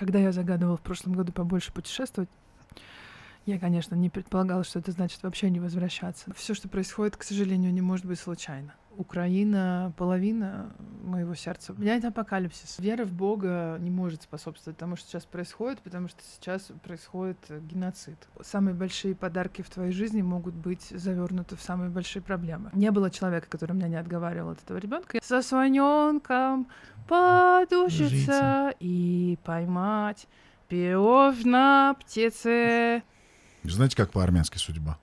Когда я загадывала в прошлом году побольше путешествовать, я, конечно, не предполагала, что это значит вообще не возвращаться. Все, что происходит, к сожалению, не может быть случайно. Украина — половина моего сердца. У меня это апокалипсис. Вера в Бога не может способствовать тому, что сейчас происходит, потому что сейчас происходит геноцид. Самые большие подарки в твоей жизни могут быть завернуты в самые большие проблемы. Не было человека, который меня не отговаривал от этого ребенка. Со своненком подушиться и поймать перов на птице. Знаете, как по-армянски судьба?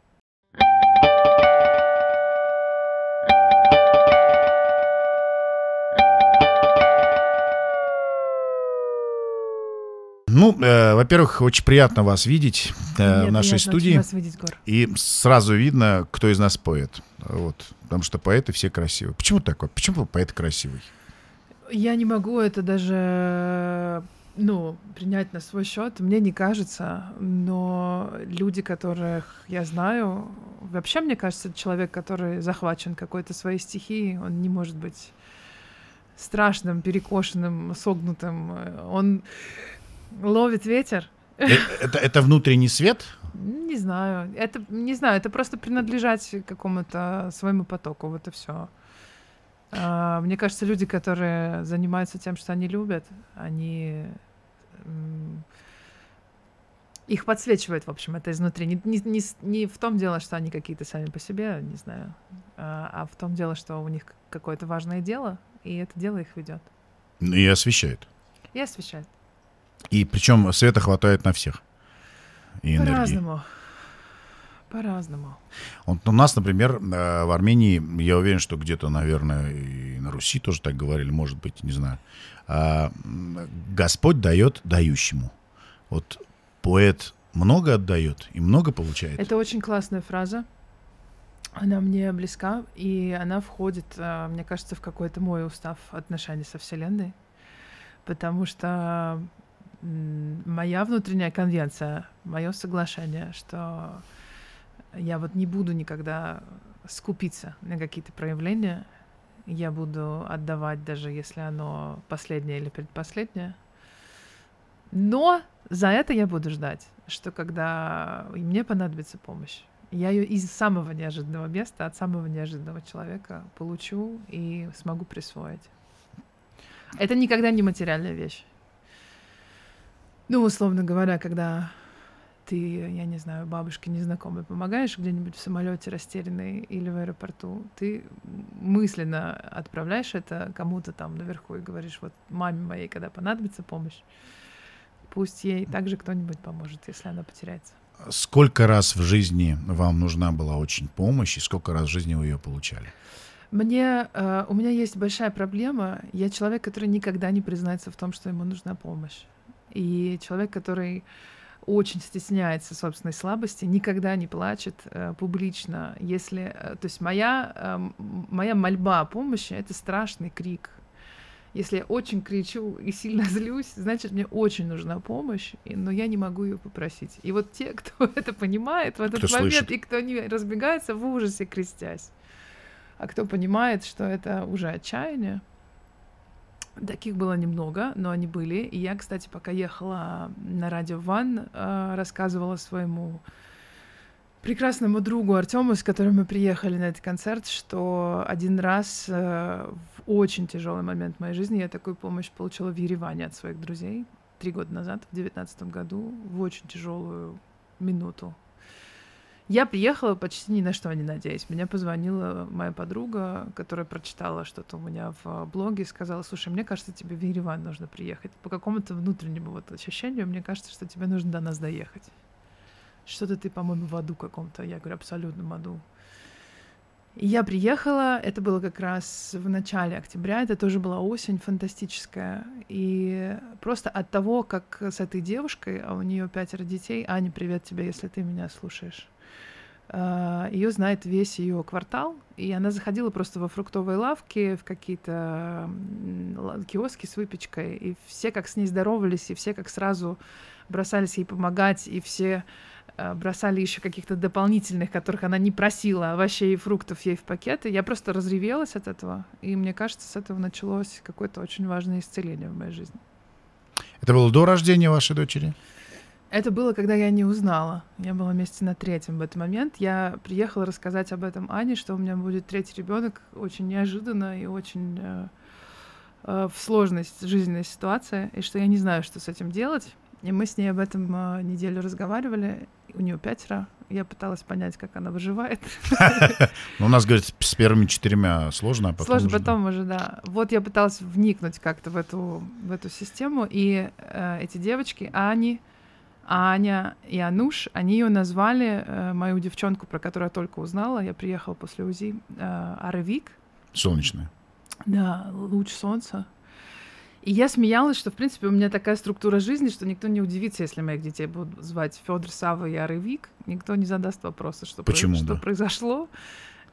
Ну, э, во-первых, очень приятно вас видеть э, Мне в нашей студии. вас видеть, Гор. И сразу видно, кто из нас поэт. Вот. Потому что поэты все красивые. Почему такое? Почему поэт красивый? Я не могу это даже ну, принять на свой счет, мне не кажется, но люди, которых я знаю, вообще, мне кажется, человек, который захвачен какой-то своей стихией, он не может быть страшным, перекошенным, согнутым. Он ловит ветер. Э, Это, это внутренний свет? Не знаю. Это не знаю, это просто принадлежать какому-то своему потоку. Вот и все. Мне кажется, люди, которые занимаются тем, что они любят, они их подсвечивает, в общем, это изнутри. Не, не, не, не в том дело, что они какие-то сами по себе, не знаю, а, а в том дело, что у них какое-то важное дело, и это дело их ведет. Ну, И освещает. И освещает. И причем света хватает на всех. И энергии. По-разному. По-разному. Вот у нас, например, э, в Армении, я уверен, что где-то, наверное, и на Руси тоже так говорили, может быть, не знаю. а, Господь дает дающему. Вот поэт много отдает и много получает. Это очень классная фраза. Она мне близка, и она входит, а, мне кажется, в какой-то мой устав отношений со Вселенной. Потому что моя внутренняя конвенция, мое соглашение, что я вот не буду никогда скупиться на какие-то проявления, я буду отдавать, даже если оно последнее или предпоследнее. Но за это я буду ждать, что когда мне понадобится помощь, я ее из самого неожиданного места, от самого неожиданного человека получу и смогу присвоить. Это никогда не материальная вещь. Ну, условно говоря, когда ты, я не знаю, бабушке незнакомой помогаешь где-нибудь в самолете растерянный или в аэропорту, ты мысленно отправляешь это кому-то там наверху и говоришь, вот маме моей, когда понадобится помощь, пусть ей также кто-нибудь поможет, если она потеряется. Сколько раз в жизни вам нужна была очень помощь, и сколько раз в жизни вы ее получали? Мне, э, у меня есть большая проблема. Я человек, который никогда не признается в том, что ему нужна помощь. И человек, который очень стесняется собственной слабости, никогда не плачет э, публично. Если, э, то есть моя, э, моя мольба о помощи — это страшный крик. Если я очень кричу и сильно злюсь, значит, мне очень нужна помощь, и- но я не могу ее попросить. И вот те, кто это понимает в этот Кто момент, слышит. и кто не разбегается в ужасе, крестясь. А кто понимает, что это уже отчаяние, таких было немного, но они были. И я, кстати, пока ехала на радио Ван, э, рассказывала своему прекрасному другу Артему, с которым мы приехали на этот концерт, что один раз э, в очень тяжелый момент моей жизни я такую помощь получила в Ереване от своих друзей три года назад, в девятнадцатом году, в очень тяжелую минуту. Я приехала почти ни на что не надеясь. Меня позвонила моя подруга, которая прочитала что-то у меня в блоге, и сказала, слушай, мне кажется, тебе в Ереван нужно приехать. По какому-то внутреннему вот ощущению, мне кажется, что тебе нужно до нас доехать. Что-то ты, по-моему, в аду каком-то. Я говорю, абсолютно в аду. Я приехала, это было как раз в начале октября, это тоже была осень фантастическая. И просто от того, как с этой девушкой, а у нее пятеро детей, Аня, привет тебе, если ты меня слушаешь, ее знает весь ее квартал, и она заходила просто во фруктовые лавки, в какие-то киоски с выпечкой, и все как с ней здоровались, и все как сразу бросались ей помогать, и все э, бросали еще каких-то дополнительных, которых она не просила, овощей и фруктов ей в пакеты. Я просто разревелась от этого, и мне кажется, с этого началось какое-то очень важное исцеление в моей жизни. Это было до рождения вашей дочери? Это было, когда я не узнала. Я была месяце на третьем в этот момент. Я приехала рассказать об этом Ане, что у меня будет третий ребенок очень неожиданно и очень э, э, в сложность жизненной ситуации, и что я не знаю, что с этим делать. И мы с ней об этом э, неделю разговаривали. У нее пятеро. Я пыталась понять, как она выживает. Ну, у нас, говорит, с первыми четырьмя сложно, а потом Сложно потом уже, да. Вот я пыталась вникнуть как-то в эту, в эту систему, и э, эти девочки, Ани, Аня и Ануш, они ее назвали, э, мою девчонку, про которую я только узнала, я приехала после УЗИ, э, Арвик, Солнечная. да, луч солнца. И я смеялась, что, в принципе, у меня такая структура жизни, что никто не удивится, если моих детей будут звать Федор, Сава и Арывик. Никто не задаст вопроса, что, Почему, что да? произошло.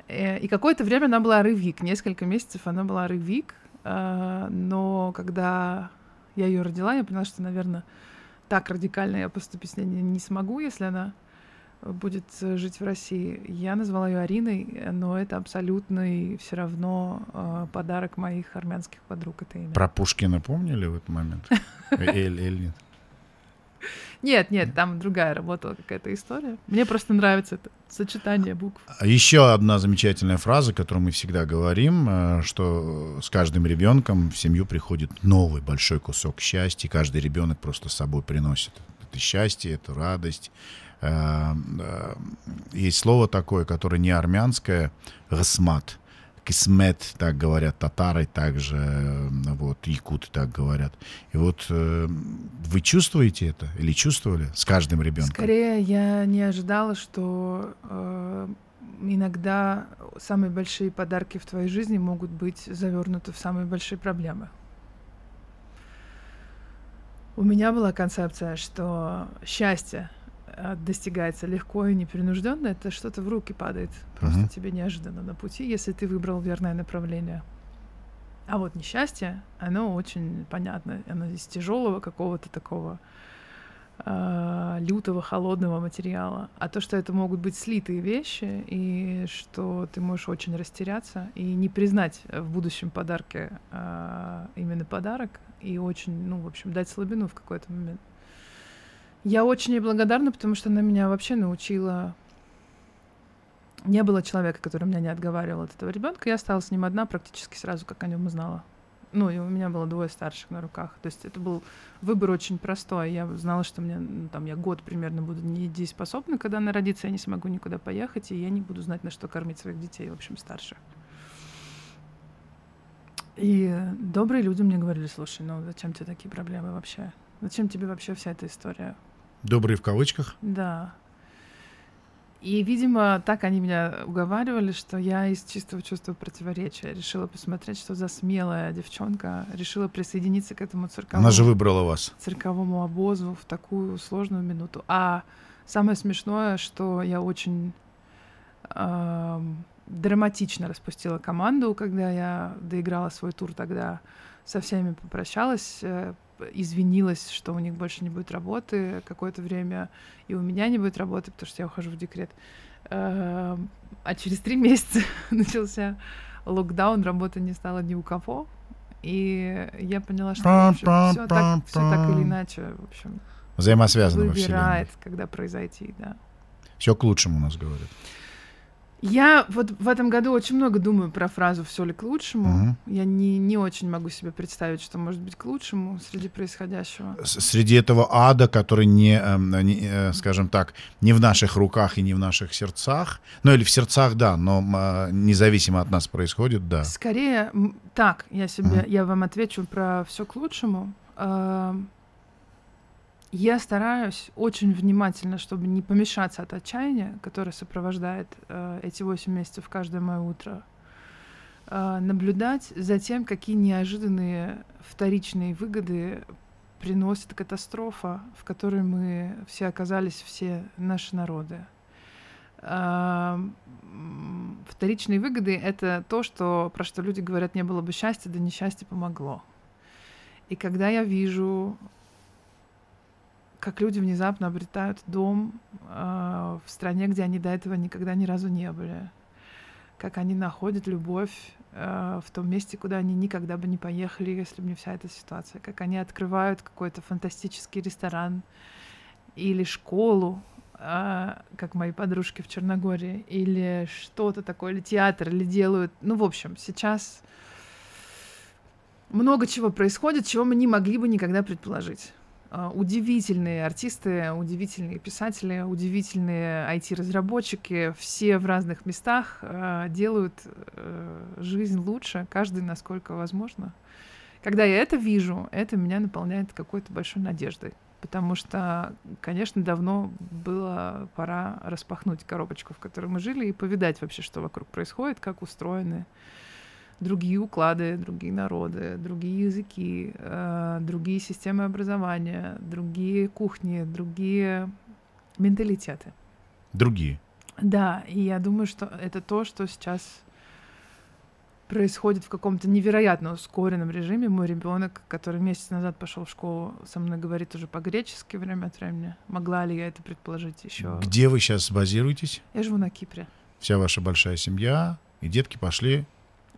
Э, И какое-то время она была Арывик. Несколько месяцев она была Арывик. Э, Но когда я ее родила, я поняла, что, наверное, так радикально я поступить с ней не- не смогу, если она будет э, жить в России. Я назвала ее Ариной, э, но это абсолютный все равно э, подарок моих армянских подруг это имя. Про Пушкина помнили в этот момент? Эль, Эль нет. Нет, нет, там другая работала какая-то история. Мне просто нравится это сочетание букв. А Еще одна замечательная фраза, которую мы всегда говорим, э, что с каждым ребенком в семью приходит новый большой кусок счастья. и Каждый ребенок просто с собой приносит это счастье, эту радость. Э, э, Есть слово такое, которое не армянское, гасмат. Кисмет, так говорят татары, также э, вот якуты так говорят. И вот э, вы чувствуете это или чувствовали с каждым ребенком? Скорее, я не ожидала, что э, иногда самые большие подарки в твоей жизни могут быть завернуты в самые большие проблемы. У меня была концепция, что счастье достигается легко и непринужденно, это что-то в руки падает, просто Мгм. тебе неожиданно на пути, если ты выбрал верное направление. А вот несчастье, оно очень понятно, оно из тяжелого какого-то такого а, лютого, холодного материала. А то, что это могут быть слитые вещи, и что ты можешь очень растеряться и не признать в будущем подарке а, именно подарок, и очень, ну, в общем, дать слабину в какой-то момент. Я очень ей благодарна, потому что она меня вообще научила. Не было человека, который меня не отговаривал от этого ребенка. Я осталась с ним одна практически сразу, как о нем узнала. Ну, и у меня было двое старших на руках. То есть это был выбор очень простой. Я знала, что мне, ну, там, я год примерно буду недееспособна, когда она родится, я не смогу никуда поехать, и я не буду знать, на что кормить своих детей, в общем, старших. И добрые люди мне говорили, слушай, ну зачем тебе такие проблемы вообще? Зачем тебе вообще вся эта история? Добрый в кавычках. Да. И, видимо, так они меня уговаривали, что я из чистого чувства противоречия решила посмотреть, что за смелая девчонка решила присоединиться к этому цирковому, Она же выбрала вас. цирковому обозу в такую сложную минуту. А самое смешное, что я очень эм, драматично распустила команду, когда я доиграла свой тур тогда, со всеми попрощалась, э, извинилась, что у них больше не будет работы какое-то время, и у меня не будет работы, потому что я ухожу в декрет. Эм, А через три месяца начался локдаун, работы не стало ни у кого. И я поняла, что все так, так или иначе, в общем, Взаимосвязаны во Вселенной. выбирает, когда произойти, да. Все к лучшему у нас говорят. Я вот в этом году очень много думаю про фразу «все ли к лучшему». Мгм. Я не, не очень могу себе представить, что может быть к лучшему среди происходящего. Среди этого ада, который не, эм, не, э, скажем так, не в наших руках и не в наших сердцах, ну или в сердцах, да, но а, независимо от нас происходит, да. Скорее, так, я себе, Мгм. я вам отвечу про все к лучшему. Я стараюсь очень внимательно, чтобы не помешаться от отчаяния, которое сопровождает э, эти 8 месяцев каждое мое утро, э, наблюдать за тем, какие неожиданные вторичные выгоды приносит катастрофа, в которой мы все оказались, все наши народы. М, Вторичные выгоды — это то, что, про что люди говорят, не было бы счастья, да несчастье помогло. И когда я вижу, как люди внезапно обретают дом э, в стране, где они до этого никогда ни разу не были, как они находят любовь э, в том месте, куда они никогда бы не поехали, если бы не вся эта ситуация. Как они открывают какой-то фантастический ресторан или школу, э, как мои подружки в Черногории, или что-то такое, или театр, или делают... Ну, в общем, сейчас много чего происходит, чего мы не могли бы никогда предположить. А, удивительные артисты, удивительные писатели, удивительные IT-разработчики, все в разных местах а, делают э, жизнь лучше, каждый насколько возможно. Когда я это вижу, это меня наполняет какой-то большой надеждой. Потому что, конечно, давно было пора распахнуть коробочку, в которой мы жили, и повидать вообще, что вокруг происходит, как устроены другие уклады, другие народы, другие языки, э, другие системы образования, другие кухни, другие менталитеты. Другие. Да, и я думаю, что это то, что сейчас происходит в каком-то невероятно ускоренном режиме. Мой ребенок, который месяц назад пошел в школу, со мной говорит уже по-гречески время от времени. Могла ли я это предположить еще? Где вы сейчас базируетесь? Я живу на Кипре. Вся ваша большая семья и детки пошли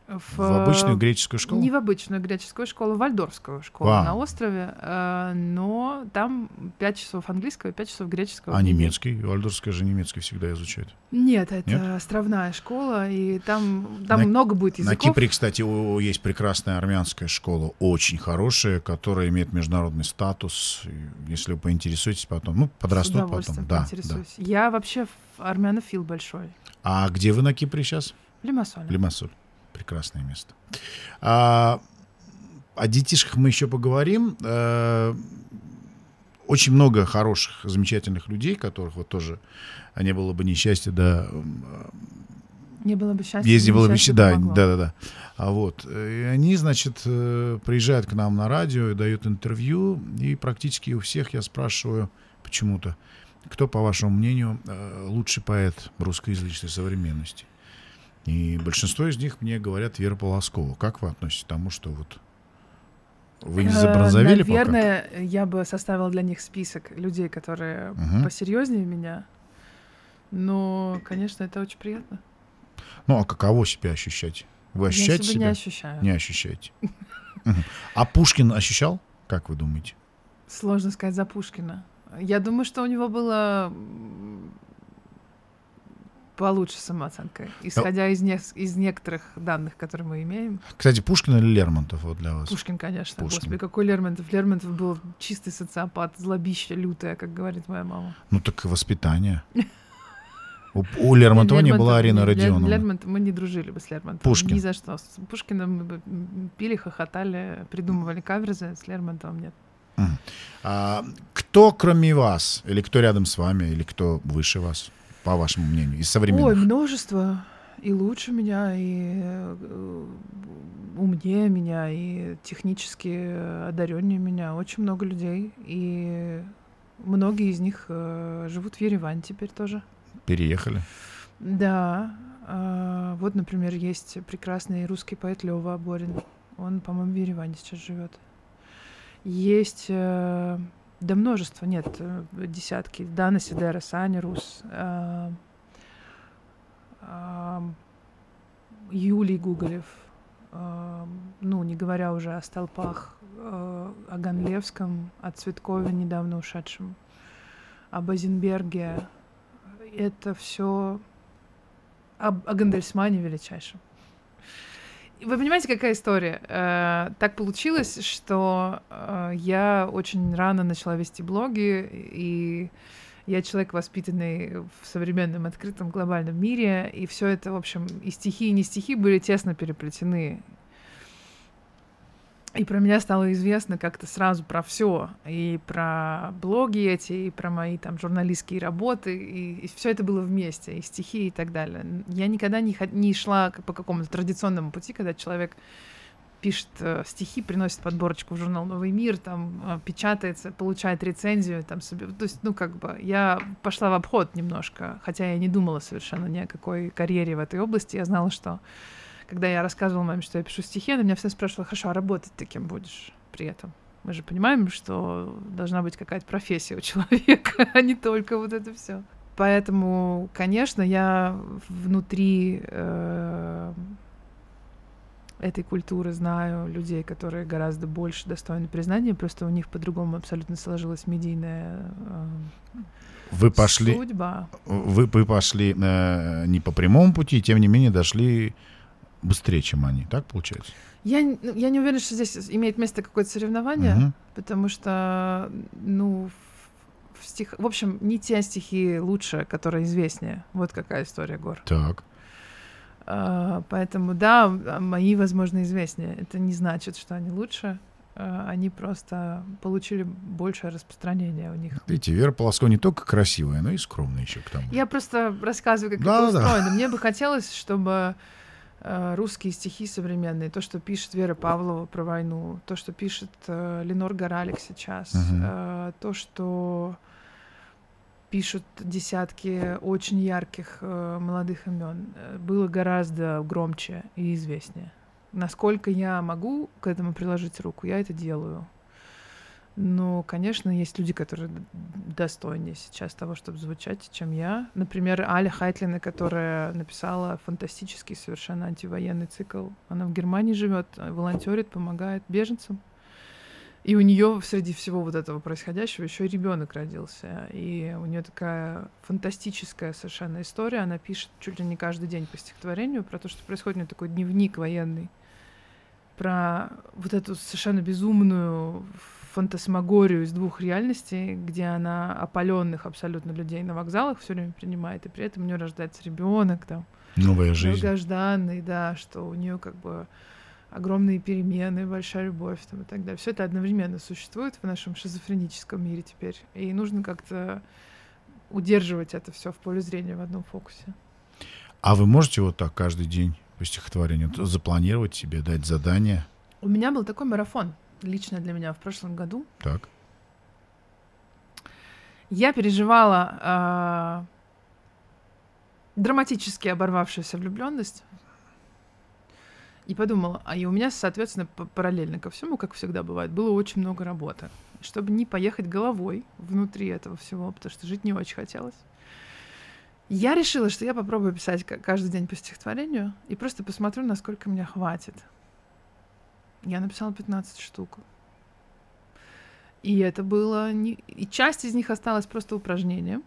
в, в обычную греческую школу? Не в обычную греческую школу, в вальдорфскую школу Вау. на острове. Э, но там 5 часов английского и 5 часов греческого. А немецкий? Вальдорфская же немецкий всегда изучают. Нет, это Нет? островная школа, и там, там на, много будет языков. На Кипре, кстати, есть прекрасная армянская школа, очень хорошая, которая имеет международный статус. Если вы поинтересуетесь потом, ну, подрастут потом. Да, да. Я вообще армянофил большой. А где вы на Кипре сейчас? Лимассоль. Лимассоль прекрасное место. А, о детишках мы еще поговорим. А, очень много хороших, замечательных людей, которых вот тоже не было бы несчастья, да. Не было бы счастья. Если было бы счастья, да, да, да, да. А вот и они, значит, э, приезжают к нам на радио и дают интервью, и практически у всех я спрашиваю почему-то, кто, по вашему мнению, э, лучший поэт русскоязычной современности? И большинство из них мне говорят Вера Полоскова. Как вы относитесь к тому, что вот вы не забронзовели Наверное, пока? я бы составила для них список людей, которые угу. посерьезнее меня. Но, конечно, это очень приятно. Ну, а каково себя ощущать? Вы ощущаете я себя? не ощущаю. Не ощущаете. А Пушкин ощущал? Как вы думаете? Сложно сказать за Пушкина. Я думаю, что у него было получше самооценка, исходя из, не, из некоторых данных, которые мы имеем. Кстати, Пушкин или Лермонтов вот для вас? Пушкин, конечно. Пушкин. Господи, какой Лермонтов? Лермонтов был чистый социопат, злобище лютое, как говорит моя мама. Ну так и воспитание. У, у Лермонтова не была Арина Родионовна. Лермонтов, мы не дружили бы с Лермонтовым. Пушкин. Ни за что. С Пушкиным мы бы пили, хохотали, придумывали каверзы, с Лермонтовым нет. А, кто, кроме вас, или кто рядом с вами, или кто выше вас, по вашему мнению, из современных? Ой, множество. И лучше меня, и э, умнее меня, и технически одареннее меня. Очень много людей. И многие из них э, живут в Ереване теперь тоже. Переехали? Да. Э, вот, например, есть прекрасный русский поэт Лева Аборин. Он, по-моему, в Ереване сейчас живет. Есть э, да множество, нет, э, десятки. Дана Сидера, Саня Рус, э, э, Юлий Гуголев, э, ну, не говоря уже о столпах, э, о Ганлевском, о Цветкове, недавно ушедшем, о Базенберге. Это все о, о Гандельсмане величайшем. Вы понимаете, какая история? Э, так получилось, что э, я очень рано начала вести блоги, и я человек, воспитанный в современном открытом глобальном мире, и все это, в общем, и стихи, и не стихи были тесно переплетены. И про меня стало известно как-то сразу про все. И про блоги эти, и про мои там журналистские работы. И, и все это было вместе, и стихи и так далее. Я никогда не, не шла по какому-то традиционному пути, когда человек пишет э, стихи, приносит подборочку в журнал «Новый мир», там э, печатается, получает рецензию, там себе... То есть, ну, как бы, я пошла в обход немножко, хотя я не думала совершенно ни о какой карьере в этой области. Я знала, что когда я рассказывала маме, что я пишу стихи, она меня всегда спрашивала, хорошо, а работать ты кем будешь при этом? Мы же понимаем, что должна быть какая-то профессия у человека, а не только вот это все. Поэтому, конечно, я внутри э, этой культуры знаю людей, которые гораздо больше достойны признания, просто у них по-другому абсолютно сложилась медийная э, Вы пошли, судьба. вы, вы пошли э, не по прямому пути, тем не менее дошли быстрее, чем они. Так получается? Я, ну, я не уверена, что здесь имеет место какое-то соревнование, Мгм. потому что, ну, в, стих... в общем, не те стихи лучше, которые известнее. Вот какая история гор. Так. А, поэтому, да, мои, возможно, известнее. Это не значит, что они лучше. А, они просто получили большее распространение у них. Видите, Вера Полоско не только красивая, но и скромная еще к тому. Я просто рассказываю, как Да, это да. устроено. Мне бы хотелось, чтобы русские стихи современные, то, что пишет Вера Павлова про войну, то, что пишет э, Ленор Горалик сейчас, Мгм. э, то, что пишут десятки очень ярких э, молодых имен, э, было гораздо громче и известнее. Насколько я могу к этому приложить руку, я это делаю. Но, конечно, есть люди, которые достойнее сейчас того, чтобы звучать, чем я. Например, Аля Хайтлина, которая написала фантастический совершенно антивоенный цикл. Она в Германии живет, волонтерит, помогает беженцам. И у нее среди всего вот этого происходящего еще и ребенок родился. И у нее такая фантастическая совершенно история. Она пишет чуть ли не каждый день по стихотворению про то, что происходит у нее такой дневник военный про вот эту совершенно безумную фантасмагорию из двух реальностей, где она опаленных абсолютно людей на вокзалах все время принимает, и при этом у нее рождается ребенок там, Новая жизнь. долгожданный, да, что у нее как бы огромные перемены, большая любовь там, и так далее. Все это одновременно существует в нашем шизофреническом мире теперь, и нужно как-то удерживать это все в поле зрения в одном фокусе. А вы можете вот так каждый день по стихотворению запланировать себе, дать задание? У меня был такой марафон лично для меня в прошлом году. Так. Я переживала а, драматически оборвавшуюся влюбленность. И подумала, а и у меня, соответственно, параллельно ко всему, как всегда бывает, было очень много работы. Чтобы не поехать головой внутри этого всего, потому что жить не очень хотелось. Я решила, что я попробую писать ка- каждый день по стихотворению и просто посмотрю, насколько меня хватит. Я написала 15 штук. И это было... Не... И часть из них осталась просто упражнением.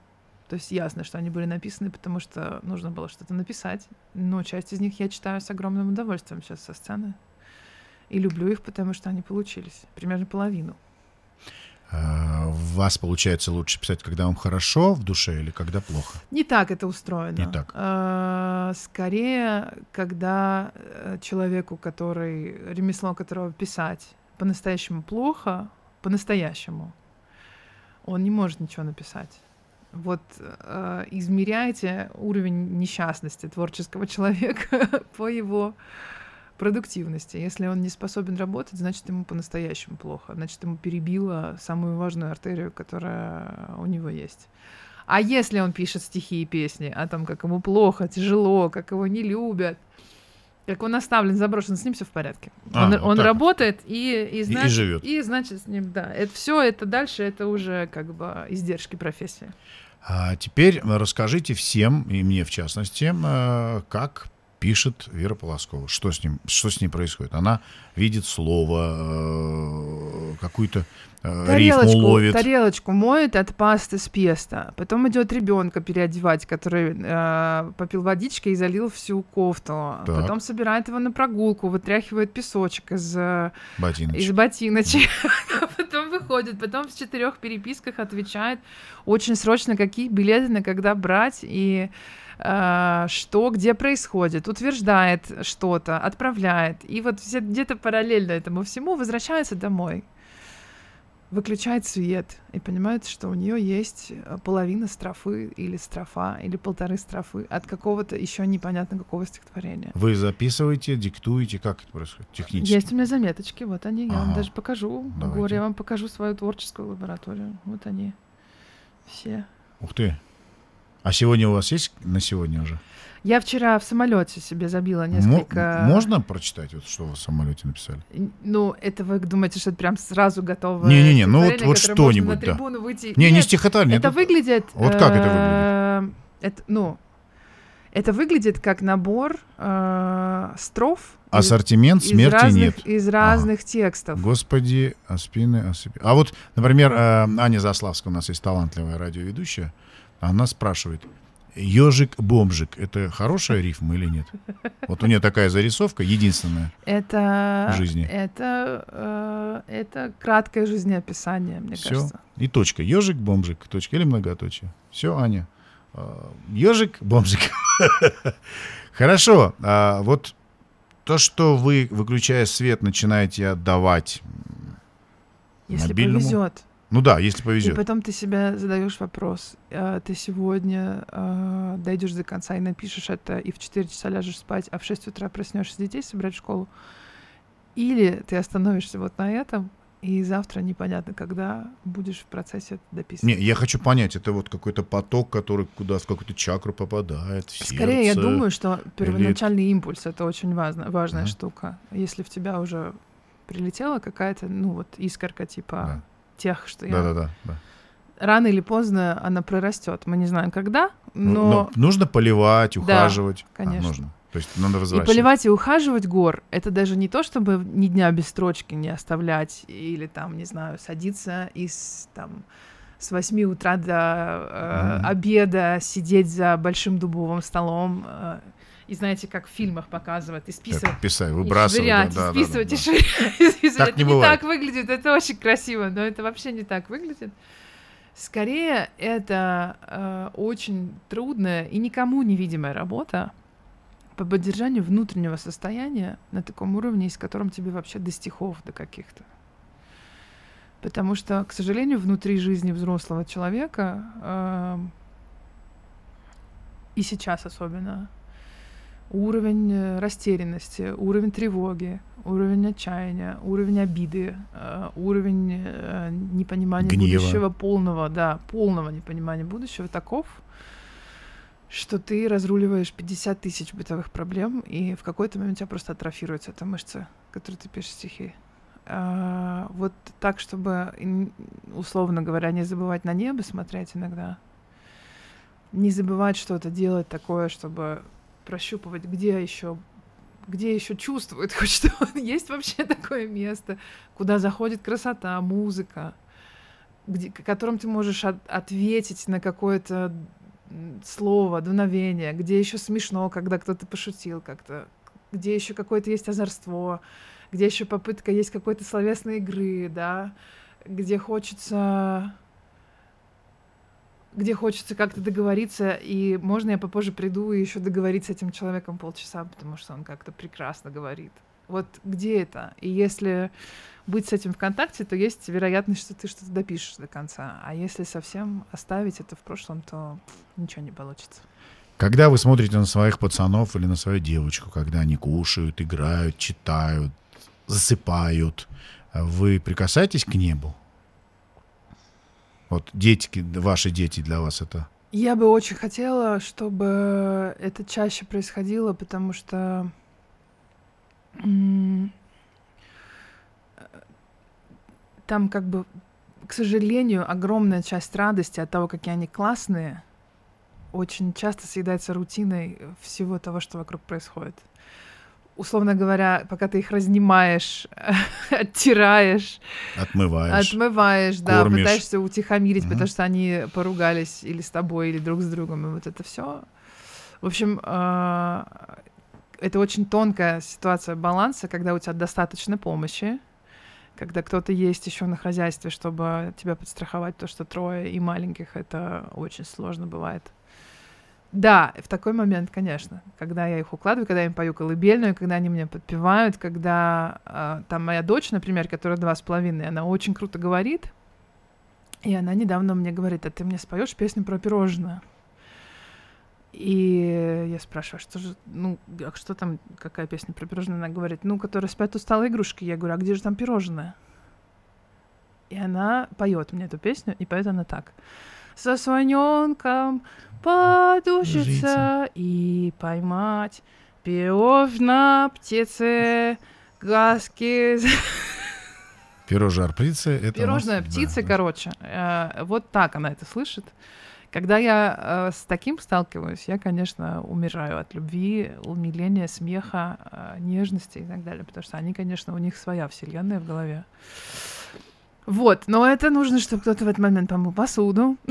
То есть ясно, что они были написаны, потому что нужно было что-то написать. Но часть из них я читаю с огромным удовольствием сейчас со сцены. И люблю их, потому что они получились. Примерно половину. У вас получается лучше писать, когда вам хорошо в душе или когда плохо? Не так это устроено. Не так. А, Скорее, когда э, человеку, который ремесло которого писать по-настоящему плохо, по-настоящему, он не может ничего написать. Вот э, измеряйте уровень несчастности творческого человека по его продуктивности. Если он не способен работать, значит, ему по-настоящему плохо. Значит, ему перебило самую важную артерию, которая у него есть. А если он пишет стихи и песни о том, как ему плохо, тяжело, как его не любят, как он оставлен, заброшен, с ним все в порядке. А, он вот он так работает и, и, значит, живет. И значит, с ним, да. Это все это дальше, это уже как бы издержки профессии. А теперь расскажите всем, и мне в частности, э, как пишет Вера Полоскова. Что с, ним, что с ней происходит? Она видит слово, э, какую-то э, рифму Тарелочку, ловит. тарелочку моет от пасты с песто. Потом идет ребенка переодевать, который э, попил водички и залил всю кофту. Так. Потом собирает его на прогулку, вытряхивает песочек из, э, Ботиночек. из ботиночек. Потом выходит, потом в четырех переписках отвечает очень срочно, какие билеты на когда брать и э, что, где происходит, утверждает что-то, отправляет. И вот где-то параллельно этому всему возвращается домой выключает свет и понимает, что у нее есть э, половина строфы или строфа или полторы строфы от какого-то еще непонятно какого стихотворения. Вы записываете, диктуете, как это происходит технически? Есть у меня заметочки, вот они, я вам даже покажу. Давайте. Горе, я вам покажу свою творческую лабораторию. Вот они все. Ух ты. А сегодня у вас есть на сегодня уже? Я вчера в самолете себе забила несколько. Можно прочитать, вот, что вы в самолете написали? Ну, это вы думаете, что это прям сразу готовое Не-не-не, ну вот- вот что-нибудь, да. выйти. Не, не Нет, стихотворение. Это тут- выглядит... Вот как это э, Это, ну, это выглядит как набор э, строф Ассортимент из смерти разных, нет. Из разных текстов. Господи, аспины, аспины. А вот, например, э, Аня Заславская у нас есть талантливая радиоведущая. Она спрашивает, ежик-бомжик, это хорошая рифма или нет? Вот у нее такая зарисовка, единственная. Это, В жизни. Это, э, это краткое жизнеописание, мне Все. кажется. И точка. Ежик-бомжик, точка или многоточие. Все, Аня. Ежик-бомжик. Хорошо. А вот то, что вы, выключая свет, начинаете отдавать Если мобильному. повезет. Ну да, если И повезет. потом ты себя задаешь вопрос. э, Ты сегодня э, дойдешь до конца и напишешь это, и в 4 часа ляжешь спать, а в 6 утра проснешься детей собрать в школу. Или ты остановишься вот на этом, и завтра непонятно, когда будешь в процессе это дописывать. Не, я хочу понять, это вот какой-то поток, который куда в какую-то чакру попадает, в Скорее, я сердце. думаю, что первоначальный импульс это очень важно, важная Ага. штука. Если в тебя уже прилетела какая-то, ну вот искорка типа. Тех, что я Да-да-да. да. рано или поздно она прорастет. Мы не знаем когда, Ну, но но нужно поливать, Да, ухаживать. А, конечно. нужно. То есть надо и возвращать. поливать и ухаживать гор это даже не то, чтобы ни дня без строчки не оставлять или там, не знаю, садиться из там с 8 утра до э, Мгм. обеда сидеть за большим дубовым столом. э, и знаете, как в фильмах показывают, и списывать. Как писать, и выбрасывать. швырять, да, и да, да, списывать, да, и да. швырять. и списывать. Так это не не так выглядит, это очень красиво, но это вообще не так выглядит. Скорее, это э, очень трудная и никому невидимая работа по поддержанию внутреннего состояния на таком уровне, с которым тебе вообще до стихов, до каких-то. Потому что, к сожалению, внутри жизни взрослого человека, эм, и сейчас особенно, уровень э, растерянности, уровень тревоги, уровень отчаяния, уровень обиды, э, уровень э, непонимания Гнева. будущего полного, да, полного непонимания будущего таков, что ты разруливаешь 50 тысяч бытовых проблем, и в какой-то момент у тебя просто атрофируется эта мышца, которой ты пишешь стихи. А, вот так, чтобы, условно говоря, не забывать на небо смотреть иногда, не забывать что-то делать такое, чтобы прощупывать, где еще где еще чувствует хоть что есть вообще такое место, куда заходит красота, музыка, где, которым ты можешь от- ответить на какое-то слово, дуновение, где еще смешно, когда кто-то пошутил как-то, где еще какое-то есть озорство, где еще попытка есть какой-то словесной игры, да, где хочется где хочется как-то договориться, и можно я попозже приду и еще договориться с этим человеком полчаса, потому что он как-то прекрасно говорит. Вот где это? И если быть с этим в контакте, то есть вероятность, что ты что-то допишешь до конца. А если совсем оставить это в прошлом, то ничего не получится. Когда вы смотрите на своих пацанов или на свою девочку, когда они кушают, играют, читают, засыпают, вы прикасаетесь к небу? Вот дети, ваши дети для вас это... Я бы очень хотела, чтобы это чаще происходило, потому что там как бы, к сожалению, огромная часть радости от того, какие они классные, очень часто съедается рутиной всего того, что вокруг происходит. Условно говоря, пока ты их разнимаешь, оттираешь, Отмываешь. Отмываешь, да, кормишь. пытаешься утихомирить, Мгм. потому что они поругались или с тобой, или друг с другом, и вот это все. В общем, а, это очень тонкая ситуация баланса, когда у тебя достаточно помощи, когда кто-то есть еще на хозяйстве, чтобы тебя подстраховать, то, что трое и маленьких, это очень сложно бывает. Да, в такой момент, конечно, когда я их укладываю, когда я им пою колыбельную, когда они мне подпевают, когда а, там моя дочь, например, которая два с половиной, она очень круто говорит, и она недавно мне говорит, а ты мне споешь песню про пирожное? И я спрашиваю, а что же, ну, а что там, какая песня про пирожное? Она говорит, ну, которая спят усталые игрушки. Я говорю, а где же там пирожное? И она поет мне эту песню, и поет она так. За слоненком подушиться Житься. и поймать пирожно птицы, глазки. Перо жар птицы. Это нас- Пирожная да, птица, да. короче. Э, вот так она это слышит. Когда я э, с таким сталкиваюсь, я, конечно, умираю от любви, умиления, смеха, э, нежности и так далее, потому что они, конечно, у них своя вселенная в голове. Вот, но это нужно, чтобы кто-то в этот момент помыл посуду.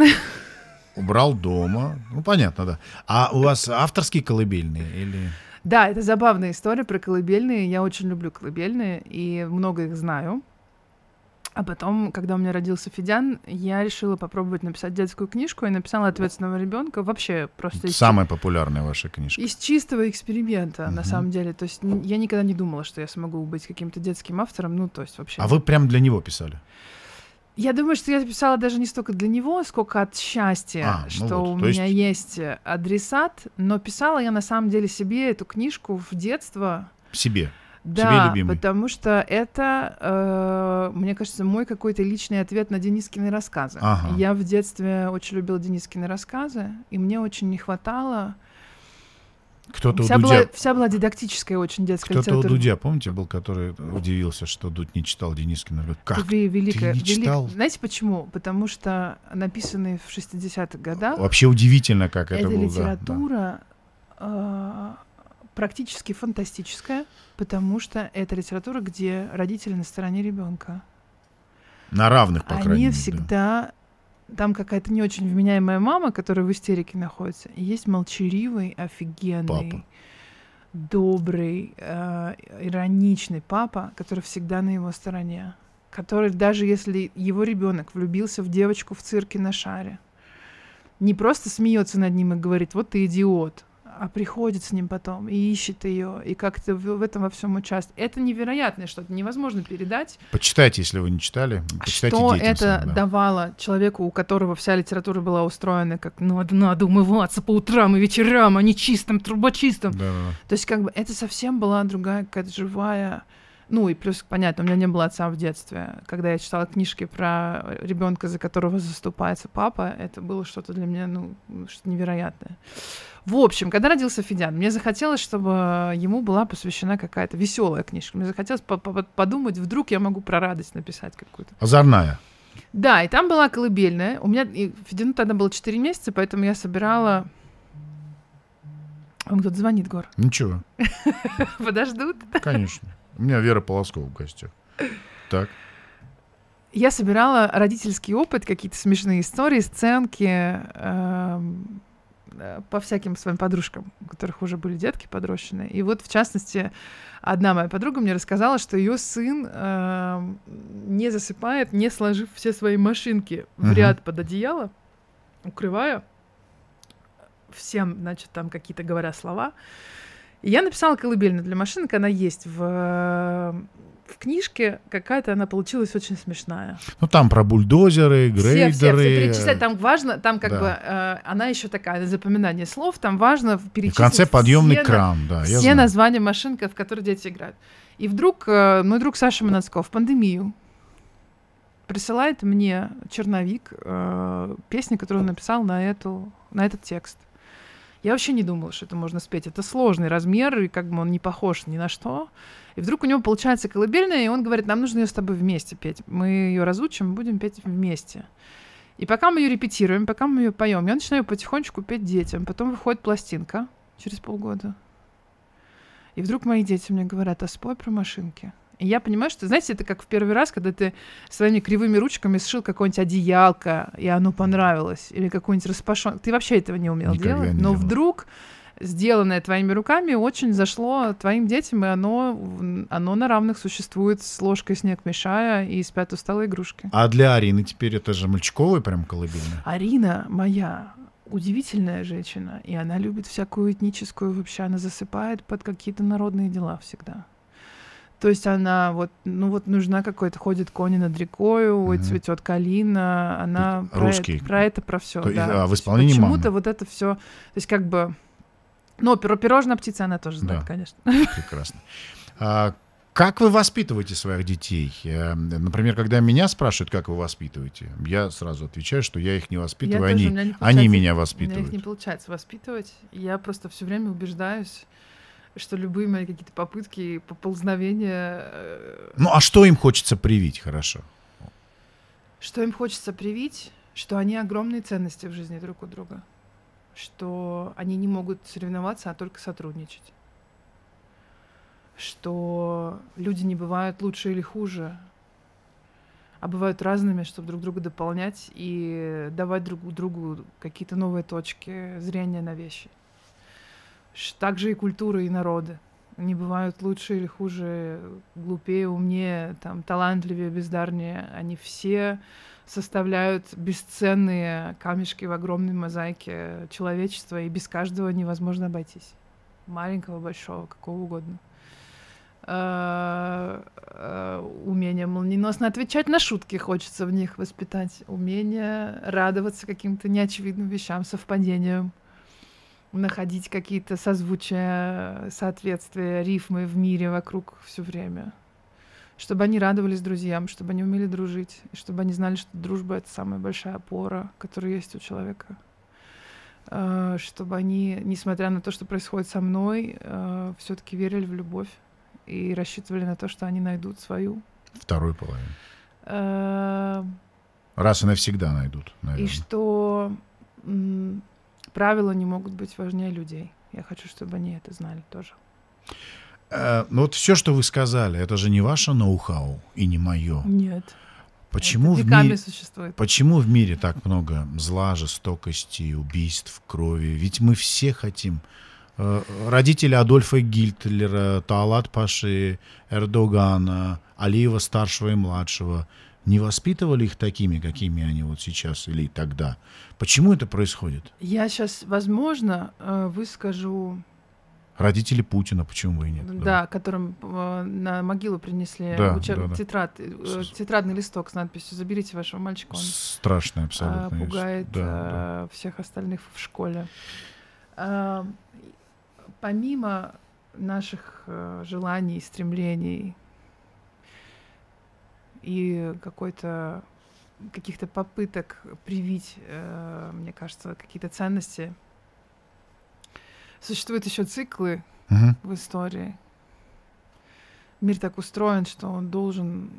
Убрал дома. Ну, понятно, да. А у вас авторские колыбельные или... Да, это забавная история про колыбельные. Я очень люблю колыбельные и много их знаю. А потом, когда у меня родился Федян, я решила попробовать написать детскую книжку и написала «Ответственного ребенка» вообще просто... Из Самая популярная ваша книжка. Из чистого эксперимента, uh-huh. на самом деле. То есть я никогда не думала, что я смогу быть каким-то детским автором, ну, то есть вообще... А вы прям для него писали? Я думаю, что я писала даже не столько для него, сколько от счастья, а, ну что вот, у меня есть... есть адресат, но писала я на самом деле себе эту книжку в детство. Себе. Да, потому что это, э, мне кажется, мой какой-то личный ответ на Денискины рассказы. Ага. Я в детстве очень любила Денискины рассказы, и мне очень не хватало... Кто-то вся у Дудя... Была, вся была дидактическая очень детская Кто-то литература. у Дудя, помните, был, который удивился, что Дудь не читал Денискина. Как? Ты, великая, Ты не читал? Велик... Знаете почему? Потому что написанные в 60-х годах... Вообще удивительно, как это было. литература... Да. Э практически фантастическая, потому что это литература, где родители на стороне ребенка. На равных, по крайней мере. Они всегда... Там какая-то не очень вменяемая мама, которая в истерике находится. И есть молчаливый, офигенный, папа. добрый, э, ироничный папа, который всегда на его стороне. Который, даже если его ребенок влюбился в девочку в цирке на шаре, не просто смеется над ним и говорит, вот ты идиот, а приходит с ним потом и ищет ее, и как-то в, в этом во всем участвует. Это невероятное что-то, невозможно передать. Почитайте, если вы не читали. Почитайте что это да. давало человеку, у которого вся литература была устроена как надо, надо умываться по утрам и вечерам, а не чистым, трубочистым. Да, да. То есть как бы это совсем была другая какая-то живая ну и плюс, понятно, у меня не было отца в детстве. Когда я читала книжки про ребенка, за которого заступается папа, это было что-то для меня, ну, что-то невероятное. В общем, когда родился Федян, мне захотелось, чтобы ему была посвящена какая-то веселая книжка. Мне захотелось подумать, вдруг я могу про радость написать какую-то. Озорная. Да, и там была колыбельная. У меня и Федяну тогда было 4 месяца, поэтому я собирала... Он кто-то звонит, Гор. Ничего. Подождут? Конечно. У меня Вера Полоскова в гостях. Так. Я собирала родительский опыт, какие-то смешные истории, сценки, эм, по всяким своим подружкам, у которых уже были детки подрощенные. И вот, в частности, одна моя подруга мне рассказала, что ее сын э, не засыпает, не сложив все свои машинки в ряд под одеяло, укрывая всем, значит, там какие-то говоря слова. И я написала колыбельную для машинок, она есть в в книжке какая-то она получилась очень смешная. Ну там про бульдозеры, грейдеры. Все, все, все перечислять. Там важно, там как да. бы э, она еще такая запоминание слов. Там важно перечислить. В конце подъемный все, кран, да. Все знаю. названия машин, в которые дети играют. И вдруг э, мой друг Саша Монацков в пандемию присылает мне черновик э, песни, которую он написал на эту на этот текст. Я вообще не думала, что это можно спеть. Это сложный размер, и как бы он не похож ни на что. И вдруг у него получается колыбельная, и он говорит, нам нужно ее с тобой вместе петь. Мы ее разучим, будем петь вместе. И пока мы ее репетируем, пока мы ее поем, я начинаю потихонечку петь детям. Потом выходит пластинка через полгода. И вдруг мои дети мне говорят, а спой про машинки. Я понимаю, что, знаете, это как в первый раз, когда ты своими кривыми ручками сшил какое-нибудь одеялко, и оно понравилось, или какой-нибудь распашон. Ты вообще этого не умел Никогда делать, не но делал. вдруг сделанное твоими руками очень зашло твоим детям, и оно, оно на равных существует с ложкой снег мешая и спят усталые игрушки. А для Арины теперь это же мальчиковая прям колыбельная? Арина моя удивительная женщина, и она любит всякую этническую вообще, она засыпает под какие-то народные дела всегда. То есть она вот, ну вот нужна какой-то, ходит кони над рекою, ой, цветет калина, она Русский. про, это, про это, про все. Да. А в исполнении Почему-то вот это все, то есть как бы, ну, пирожная птица она тоже знает, да. конечно. Прекрасно. А, как вы воспитываете своих детей? Э, например, когда меня спрашивают, как вы воспитываете, я сразу отвечаю, что я их не воспитываю, я они, тоже, меня они меня воспитывают. У меня их не получается воспитывать. Я просто все время убеждаюсь, что любые мои какие-то попытки, поползновения... Э, ну, а что им хочется привить, хорошо? Что им хочется привить? что они огромные ценности в жизни друг у друга, что они не могут соревноваться, а только сотрудничать, что люди не бывают лучше или хуже, а бывают разными, чтобы друг друга дополнять и давать друг другу какие-то новые точки зрения на вещи. Также и культуры, и народы. Они бывают лучше или хуже, глупее, умнее, там, талантливее, бездарнее. Они все составляют бесценные камешки в огромной мозаике человечества, и без каждого невозможно обойтись. Маленького, большого, какого угодно. Э, э, умение молниеносно отвечать на шутки хочется в них воспитать, умение радоваться каким-то неочевидным вещам, совпадениям, находить какие-то созвучия, соответствия, рифмы в мире вокруг все время. Чтобы они радовались друзьям, чтобы они умели дружить, и чтобы они знали, что дружба — это самая большая опора, которая есть у человека. Э, чтобы они, несмотря на то, что происходит со мной, все-таки верили в любовь и рассчитывали на то, что они найдут свою. Вторую половину. Э, Раз и навсегда найдут, наверное. И что правила не могут быть важнее людей. Я хочу, чтобы они это знали тоже. Э, ну вот все, что вы сказали, это же не ваше ноу-хау и не мое. Нет. Почему в, мире, существует. почему в мире так много зла, жестокости, убийств, крови? Ведь мы все хотим Э, родители Адольфа Гитлера, Таалат Паши, Эрдогана, Алиева старшего и младшего не воспитывали их такими, какими они вот сейчас или тогда. Почему это происходит? Я сейчас, возможно, э, выскажу Родители Путина, почему бы и нет? Да, да. которым э, на могилу принесли да, учеб... да, да. Тетрад, э, тетрадный листок с надписью «Заберите вашего мальчика». Он Страшно абсолютно. Э, пугает да, э, да. всех остальных в школе. Э, помимо наших э, желаний, стремлений и какой-то каких-то попыток привить, э, мне кажется, какие-то ценности, существуют еще циклы uh-huh. в истории. Мир так устроен, что он должен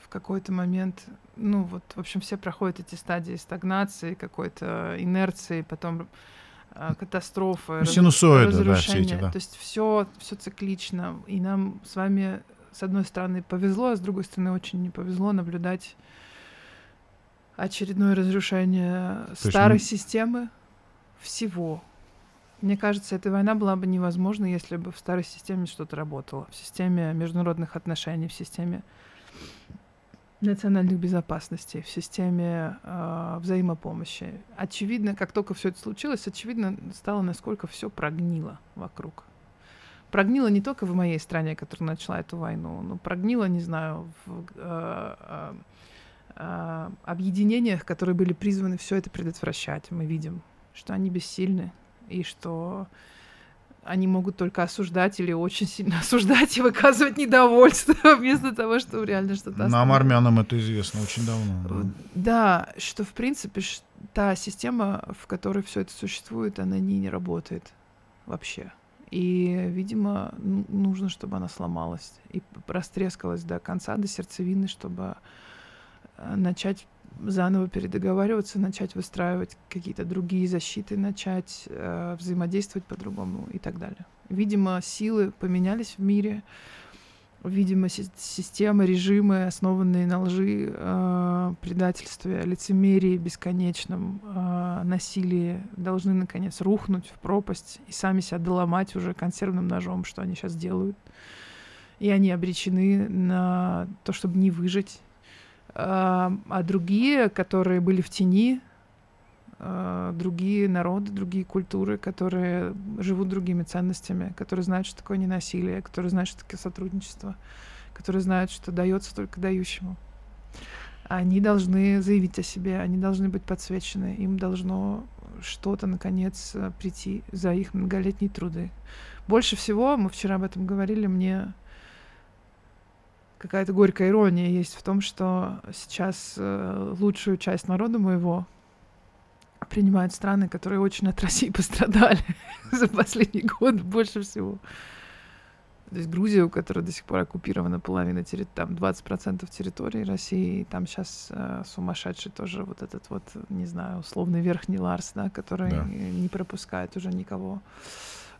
в какой-то момент, ну вот, в общем, все проходят эти стадии стагнации, какой-то инерции, потом Э, катастрофы, Синусоиды, разрушения. Да, все эти, да. То есть все, все циклично. И нам с вами, с одной стороны, повезло, а с другой стороны, очень не повезло наблюдать очередное разрушение То старой есть... системы всего. Мне кажется, эта война была бы невозможна, если бы в старой системе что-то работало. В системе международных отношений, в системе национальных безопасности, в системе э, взаимопомощи. Очевидно, как только все это случилось, очевидно стало, насколько все прогнило вокруг. Прогнило не только в моей стране, которая начала эту войну, но прогнило, не знаю, в э, э, э, объединениях, которые были призваны все это предотвращать. Мы видим, что они бессильны и что они могут только осуждать или очень сильно осуждать и выказывать недовольство вместо того, чтобы реально что-то Нам, армянам, это известно очень давно. Да, да что, в принципе, та система, в которой все это существует, она не, не работает вообще. И, видимо, нужно, чтобы она сломалась и растрескалась до конца, до сердцевины, чтобы э, начать заново передоговариваться, начать выстраивать какие-то другие защиты, начать э, взаимодействовать по-другому и так далее. Видимо, силы поменялись в мире, видимо, си- системы, режимы, основанные на лжи, э, предательстве, лицемерии, бесконечном э, насилии, должны, наконец, рухнуть в пропасть и сами себя доломать уже консервным ножом, что они сейчас делают. И они обречены на то, чтобы не выжить а другие, которые были в тени, а, другие народы, другие культуры, которые живут другими ценностями, которые знают, что такое ненасилие, которые знают, что такое сотрудничество, которые знают, что дается только дающему. Они должны заявить о себе, они должны быть подсвечены, им должно что-то, наконец, прийти за их многолетние труды. Больше всего, мы вчера об этом говорили, мне какая-то горькая ирония есть в том, что сейчас э, лучшую часть народа моего принимают страны, которые очень от России пострадали за последний год больше всего. То есть Грузия, у которой до сих пор оккупирована половина территории, там 20% территории России, и там сейчас э, сумасшедший тоже вот этот вот, не знаю, условный верхний Ларс, да, который Да. не пропускает уже никого.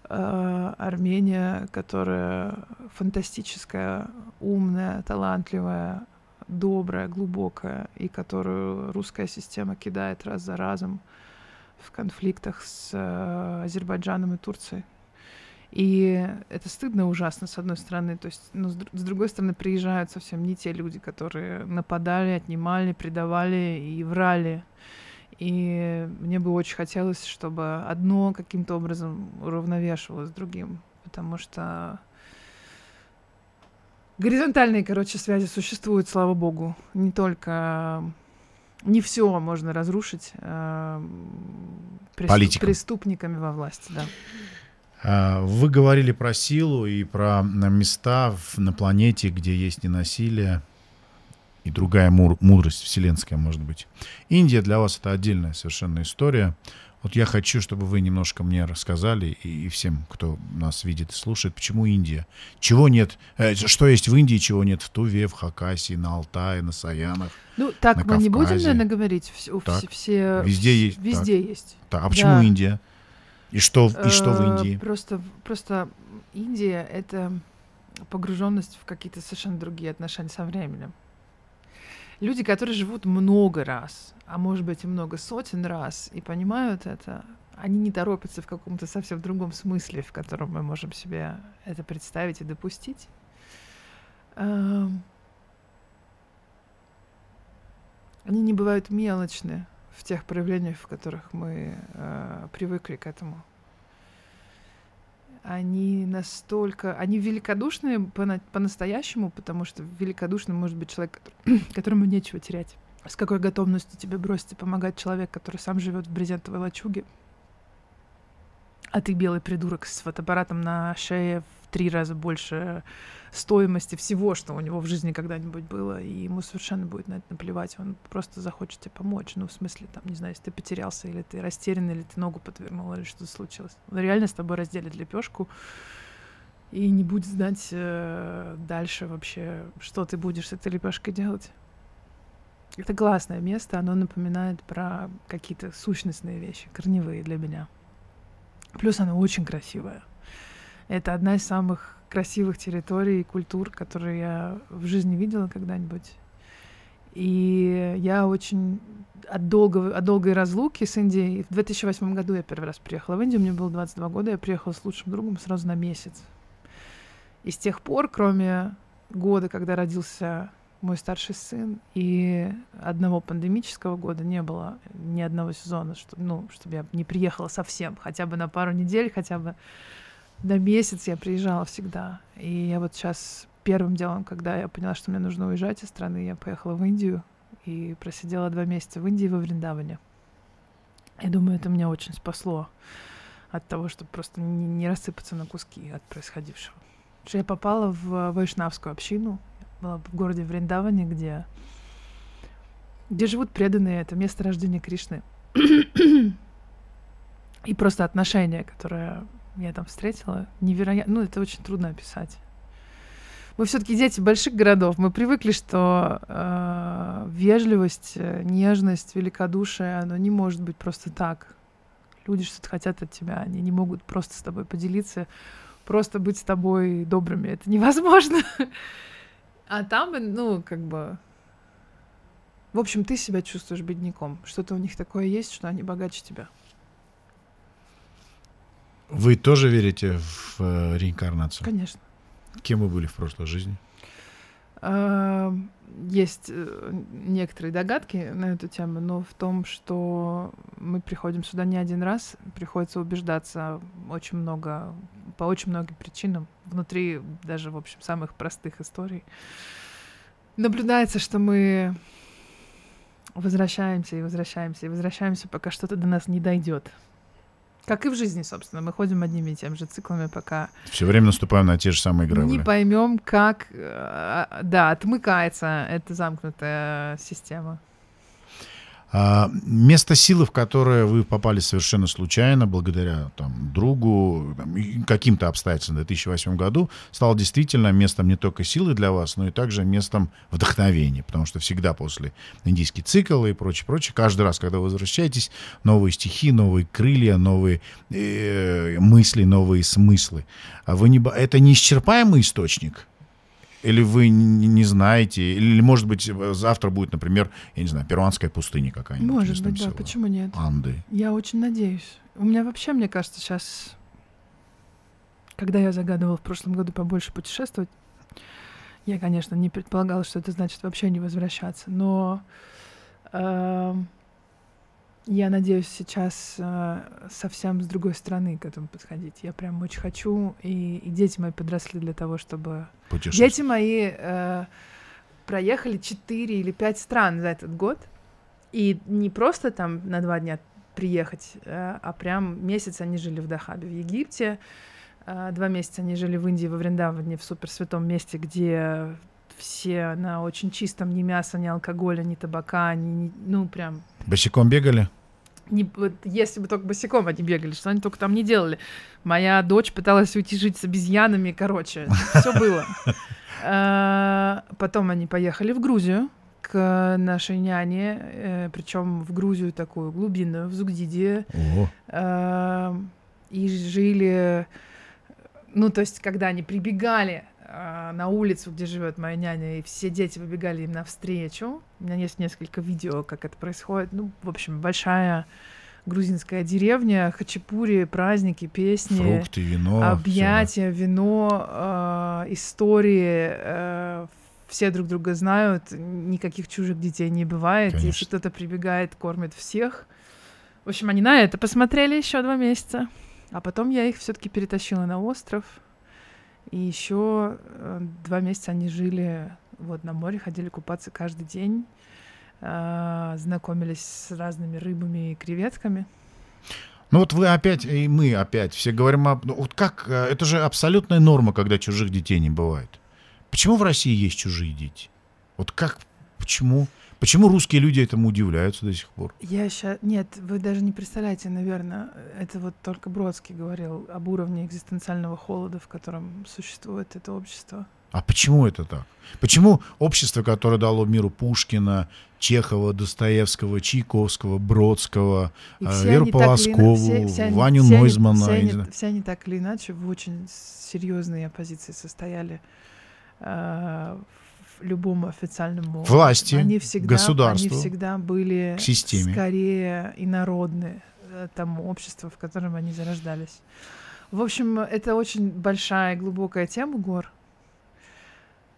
Э, Армения, которая фантастическая, умная, талантливая, добрая, глубокая, и которую русская система кидает раз за разом в конфликтах с э, Азербайджаном и Турцией. И это стыдно ужасно, с одной стороны. То есть, но с, с другой стороны, приезжают совсем не те люди, которые нападали, отнимали, предавали и врали. И мне бы очень хотелось, чтобы одно каким-то образом уравновешивалось другим. Потому что горизонтальные, короче, связи существуют, слава богу. Не только... Не все можно разрушить э, преступ- преступниками во власти, да. А, Вы говорили про силу и про м, места на планете, где есть ненасилие и другая мудрость вселенская, может быть. Индия для вас это отдельная совершенно история. Вот я хочу, чтобы вы немножко мне рассказали и, и всем, кто нас видит и слушает, почему Индия? Чего нет? э, что есть в Индии, чего нет в Туве, в Хакасии, на Алтае, на Саянах? Ну, так мы не будем, Кавказе. наверное, говорить. Все, Так. все, Везде есть, Везде есть. Так, а почему Да. Индия? И что, в- и что в Э, Индии? Просто, просто Индия — это погруженность в какие-то совершенно другие отношения со временем. Люди, которые живут много раз, а может быть и много сотен раз, и понимают это, они не торопятся в каком-то совсем другом смысле, в котором мы можем себе это представить и допустить. Эм, Они не бывают мелочны в тех проявлениях, в которых мы э, привыкли к этому. Они настолько... Они великодушные по- по-настоящему, потому что великодушным может быть человек, которому нечего терять. С какой готовностью тебе бросить и помогать человек, который сам живет в брезентовой лачуге, а ты белый придурок с фотоаппаратом на шее три раза больше стоимости всего, что у него в жизни когда-нибудь было, и ему совершенно будет на это наплевать, он просто захочет тебе помочь. Ну, в смысле, там, не знаю, если ты потерялся, или ты растерян, или ты ногу подвернул, или что-то случилось. Он реально с тобой разделит лепешку и не будет знать э, дальше вообще, что ты будешь с этой лепешкой делать. Это классное место, оно напоминает про какие-то сущностные вещи, корневые для меня. Плюс оно очень красивое. Это одна из самых красивых территорий и культур, которые я в жизни видела когда-нибудь. И я очень от, долгого, от долгой разлуки с Индией... В 2008 году я первый раз приехала в Индию, мне было 22 года, я приехала с лучшим другом сразу на месяц. И с тех пор, кроме года, когда родился мой старший сын, и одного пандемического года не было ни одного сезона, что, ну, чтобы я не приехала совсем, хотя бы на пару недель, хотя бы на месяц я приезжала всегда. И я вот сейчас первым делом, когда я поняла, что мне нужно уезжать из страны, я поехала в Индию и просидела два месяца в Индии во Вриндаване. Я думаю, это меня очень спасло от того, чтобы просто не, не рассыпаться на куски от происходившего. Что я попала в вайшнавскую общину, была в городе Вриндаване, где, где живут преданные, это место рождения Кришны. И просто отношения, которые я там встретила, невероятно. Ну, это очень трудно описать. Мы все-таки дети больших городов. Мы привыкли, что э, вежливость, нежность, великодушие, оно не может быть просто так. Люди что-то хотят от тебя, они не могут просто с тобой поделиться, просто быть с тобой добрыми. Это невозможно. А там, ну, как бы... В общем, ты себя чувствуешь бедняком. Что-то у них такое есть, что они богаче тебя. Вы тоже верите в э, реинкарнацию? Конечно. Кем вы были в прошлой жизни? А, Есть э, некоторые догадки на эту тему, но в том, что мы приходим сюда не один раз, приходится убеждаться очень много, по очень многим причинам, внутри даже, в общем, самых простых историй. Наблюдается, что мы возвращаемся и возвращаемся и возвращаемся, пока что-то до нас не дойдет. Как и в жизни, собственно, мы ходим одними и теми же циклами, пока Все время наступаем на те же самые не грабли. поймем, как, э, да, отмыкается эта замкнутая система. А, место силы, в которое вы попали совершенно случайно, благодаря там, другу, каким-то обстоятельствам в 2008 году, стало действительно местом не только силы для вас, но и также местом вдохновения. Потому что всегда после индийский цикл и прочее, прочее, каждый раз, когда вы возвращаетесь, новые стихи, новые крылья, новые э, мысли, новые смыслы. А вы не... Это неисчерпаемый источник? Или вы не знаете, или, может быть, завтра будет, например, я не знаю, перуанская пустыня какая-нибудь. Может быть, да, почему нет? Анды. Я очень надеюсь. У меня вообще, мне кажется, сейчас, когда я загадывала в прошлом году побольше путешествовать, я, конечно, не предполагала, что это значит вообще не возвращаться, но э, я надеюсь сейчас э, совсем с другой стороны к этому подходить. Я прям очень хочу, и, и дети мои подросли для того, чтобы... Дети мои э, проехали 4 или 5 стран за этот год, и не просто там на два дня приехать, э, а прям месяц они жили в Дахабе, в Египте, э, два месяца они жили в Индии, во Вриндаване, в суперсвятом месте, где все на очень чистом, ни мяса, ни алкоголя, ни табака, ни, ни ну прям. Босиком бегали? Не, вот, если бы только босиком они бегали, что они только там не делали. Моя дочь пыталась уйти жить с обезьянами, короче, все было. А, потом они поехали в Грузию к нашей няне, э, причем в Грузию такую глубинную, в Зугдиде. А, и жили, ну, то есть, когда они прибегали на улицу, где живет моя няня, и все дети выбегали им навстречу. У меня есть несколько видео, как это происходит. Ну, в общем, большая грузинская деревня, хачапури, праздники, песни, фрукты, вино, объятия, всё. вино, э, истории. Э, все друг друга знают, никаких чужих детей не бывает. Конечно. Если кто-то прибегает, кормит всех. В общем, они на это посмотрели еще два месяца. А потом я их все-таки перетащила на остров. И еще э, два месяца они жили вот на море, ходили купаться каждый день, э, знакомились с разными рыбами и креветками. Ну вот вы опять, и мы опять, все говорим, об, ну, вот как, э, это же абсолютная норма, когда чужих детей не бывает. Почему в России есть чужие дети? Вот как, почему? Почему русские люди этому удивляются до сих пор? Я сейчас... Нет, вы даже не представляете, наверное, это вот только Бродский говорил об уровне экзистенциального холода, в котором существует это общество. А почему это так? Почему общество, которое дало миру Пушкина, Чехова, Достоевского, Чайковского, Бродского, э, Веру Полоскову, все, все Ваню все Нойзмана? Все они, все они так или иначе в очень серьезной оппозиции состояли э, любому официальному власти, они всегда, государству, они всегда были к системе. скорее инородны э, тому обществу, в котором они зарождались. В общем, это очень большая и глубокая тема гор.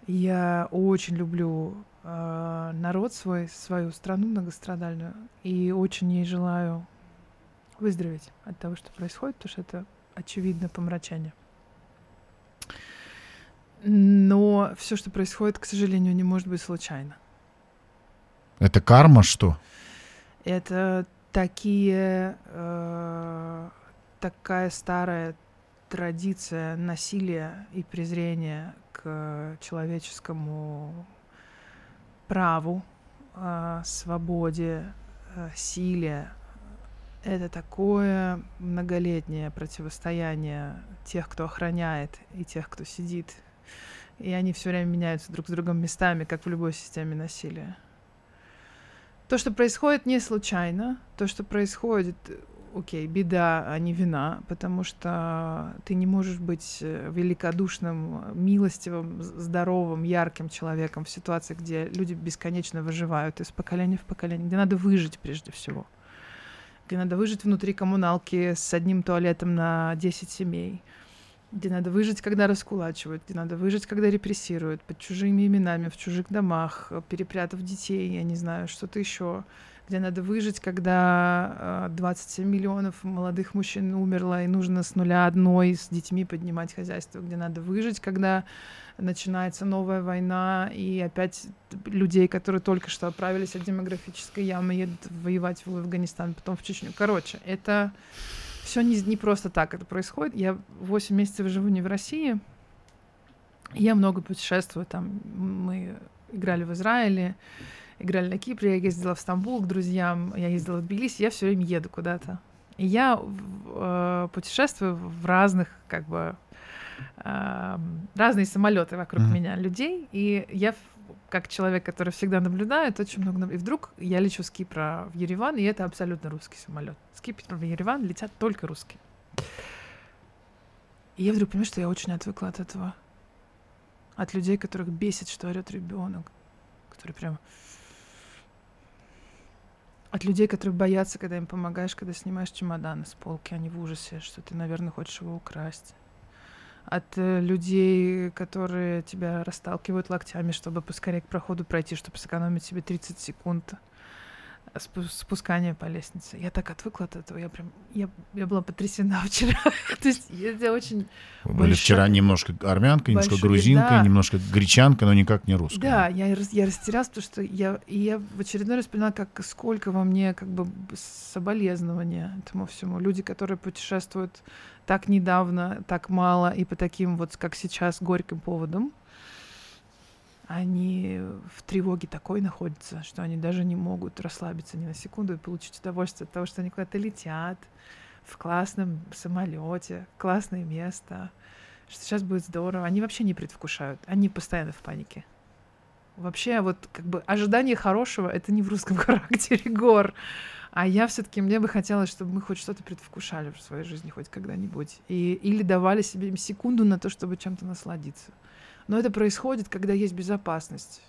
Я очень люблю э, народ свой, свою страну многострадальную, и очень ей желаю выздороветь от того, что происходит, потому что это очевидно помрачение. Но все, что происходит, к сожалению, не может быть случайно. Это карма что? Это такие э, такая старая традиция насилия и презрения к человеческому праву, э, свободе, э, силе. Это такое многолетнее противостояние тех, кто охраняет, и тех, кто сидит и они все время меняются друг с другом местами, как в любой системе насилия. То, что происходит не случайно, то, что происходит, окей, беда, а не вина, потому что ты не можешь быть э, великодушным, милостивым, здоровым, ярким человеком в ситуации, где люди бесконечно выживают из поколения в поколение, где надо выжить прежде всего, где надо выжить внутри коммуналки с одним туалетом на 10 семей, где надо выжить, когда раскулачивают, где надо выжить, когда репрессируют, под чужими именами, в чужих домах, перепрятав детей, я не знаю, что-то еще, где надо выжить, когда 27 а, миллионов молодых мужчин умерло, и нужно с нуля одной с детьми поднимать хозяйство, где надо выжить, когда начинается новая война, и опять людей, которые только что отправились от демографической ямы, едут воевать в Афганистан, потом в Чечню. Короче, это все не, не просто так это происходит. Я 8 месяцев живу не в России. Я много путешествую. Там мы играли в Израиле, играли на Кипре, я ездила в Стамбул к друзьям, я ездила в Тбилиси, я все время еду куда-то. И я э, путешествую в разных, как бы, э, разные самолеты вокруг mm-hmm. меня, людей, и я как человек, который всегда наблюдает, очень много... И вдруг я лечу с Кипра в Ереван, и это абсолютно русский самолет. С Кипра в Ереван летят только русские. И я вдруг понимаю, что я очень отвыкла от этого. От людей, которых бесит, что орет ребенок. Которые прям... От людей, которые боятся, когда им помогаешь, когда снимаешь чемоданы с полки, они в ужасе, что ты, наверное, хочешь его украсть от э, людей, которые тебя расталкивают локтями, чтобы поскорее к проходу пройти, чтобы сэкономить себе 30 секунд спускания по лестнице. Я так отвыкла от этого. Я прям, я, я была потрясена вчера. То есть это очень были вчера немножко армянка, немножко грузинка, да. немножко гречанка, но никак не русская. Да, я, я растерялась, потому что я, и я в очередной раз поняла, как сколько во мне как бы соболезнования этому всему. Люди, которые путешествуют так недавно, так мало и по таким вот, как сейчас, горьким поводам, они в тревоге такой находятся, что они даже не могут расслабиться ни на секунду и получить удовольствие от того, что они куда-то летят в классном самолете, классное место, что сейчас будет здорово. Они вообще не предвкушают, они постоянно в панике. Вообще, вот как бы ожидание хорошего — это не в русском характере гор. А я все-таки, мне бы хотелось, чтобы мы хоть что-то предвкушали в своей жизни хоть когда-нибудь. И, или давали себе секунду на то, чтобы чем-то насладиться. Но это происходит, когда есть безопасность.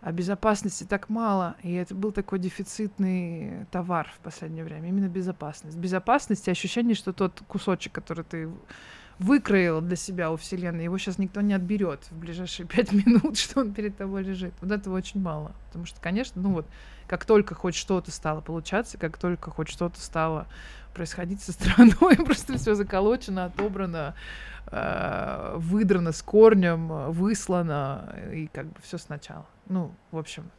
А безопасности так мало, и это был такой дефицитный товар в последнее время, именно безопасность. Безопасность и ощущение, что тот кусочек, который ты выкроил для себя у Вселенной, его сейчас никто не отберет в ближайшие пять минут, что он перед тобой лежит. Вот этого очень мало. Потому что, конечно, ну вот, как только хоть что-то стало получаться, как только хоть что-то стало происходить со страной, просто все заколочено, отобрано, э, выдрано с корнем, выслано, и как бы все сначала. Ну, в общем,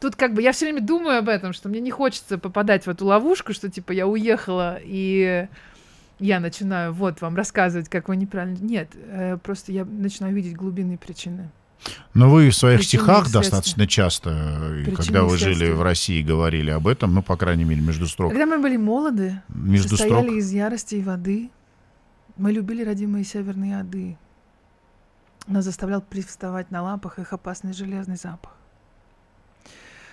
тут как бы я все время думаю об этом, что мне не хочется попадать в эту ловушку, что типа я уехала и я начинаю вот вам рассказывать, как вы неправильно. Нет, э, просто я начинаю видеть глубинные причины. Но вы в своих стихах достаточно часто, э, Причины когда вы жили в России, говорили об этом, ну, по крайней мере, между строк. Когда мы были молоды, между состояли строк. из ярости и воды, мы любили родимые северные ады. Нас заставлял привставать на лапах их опасный железный запах.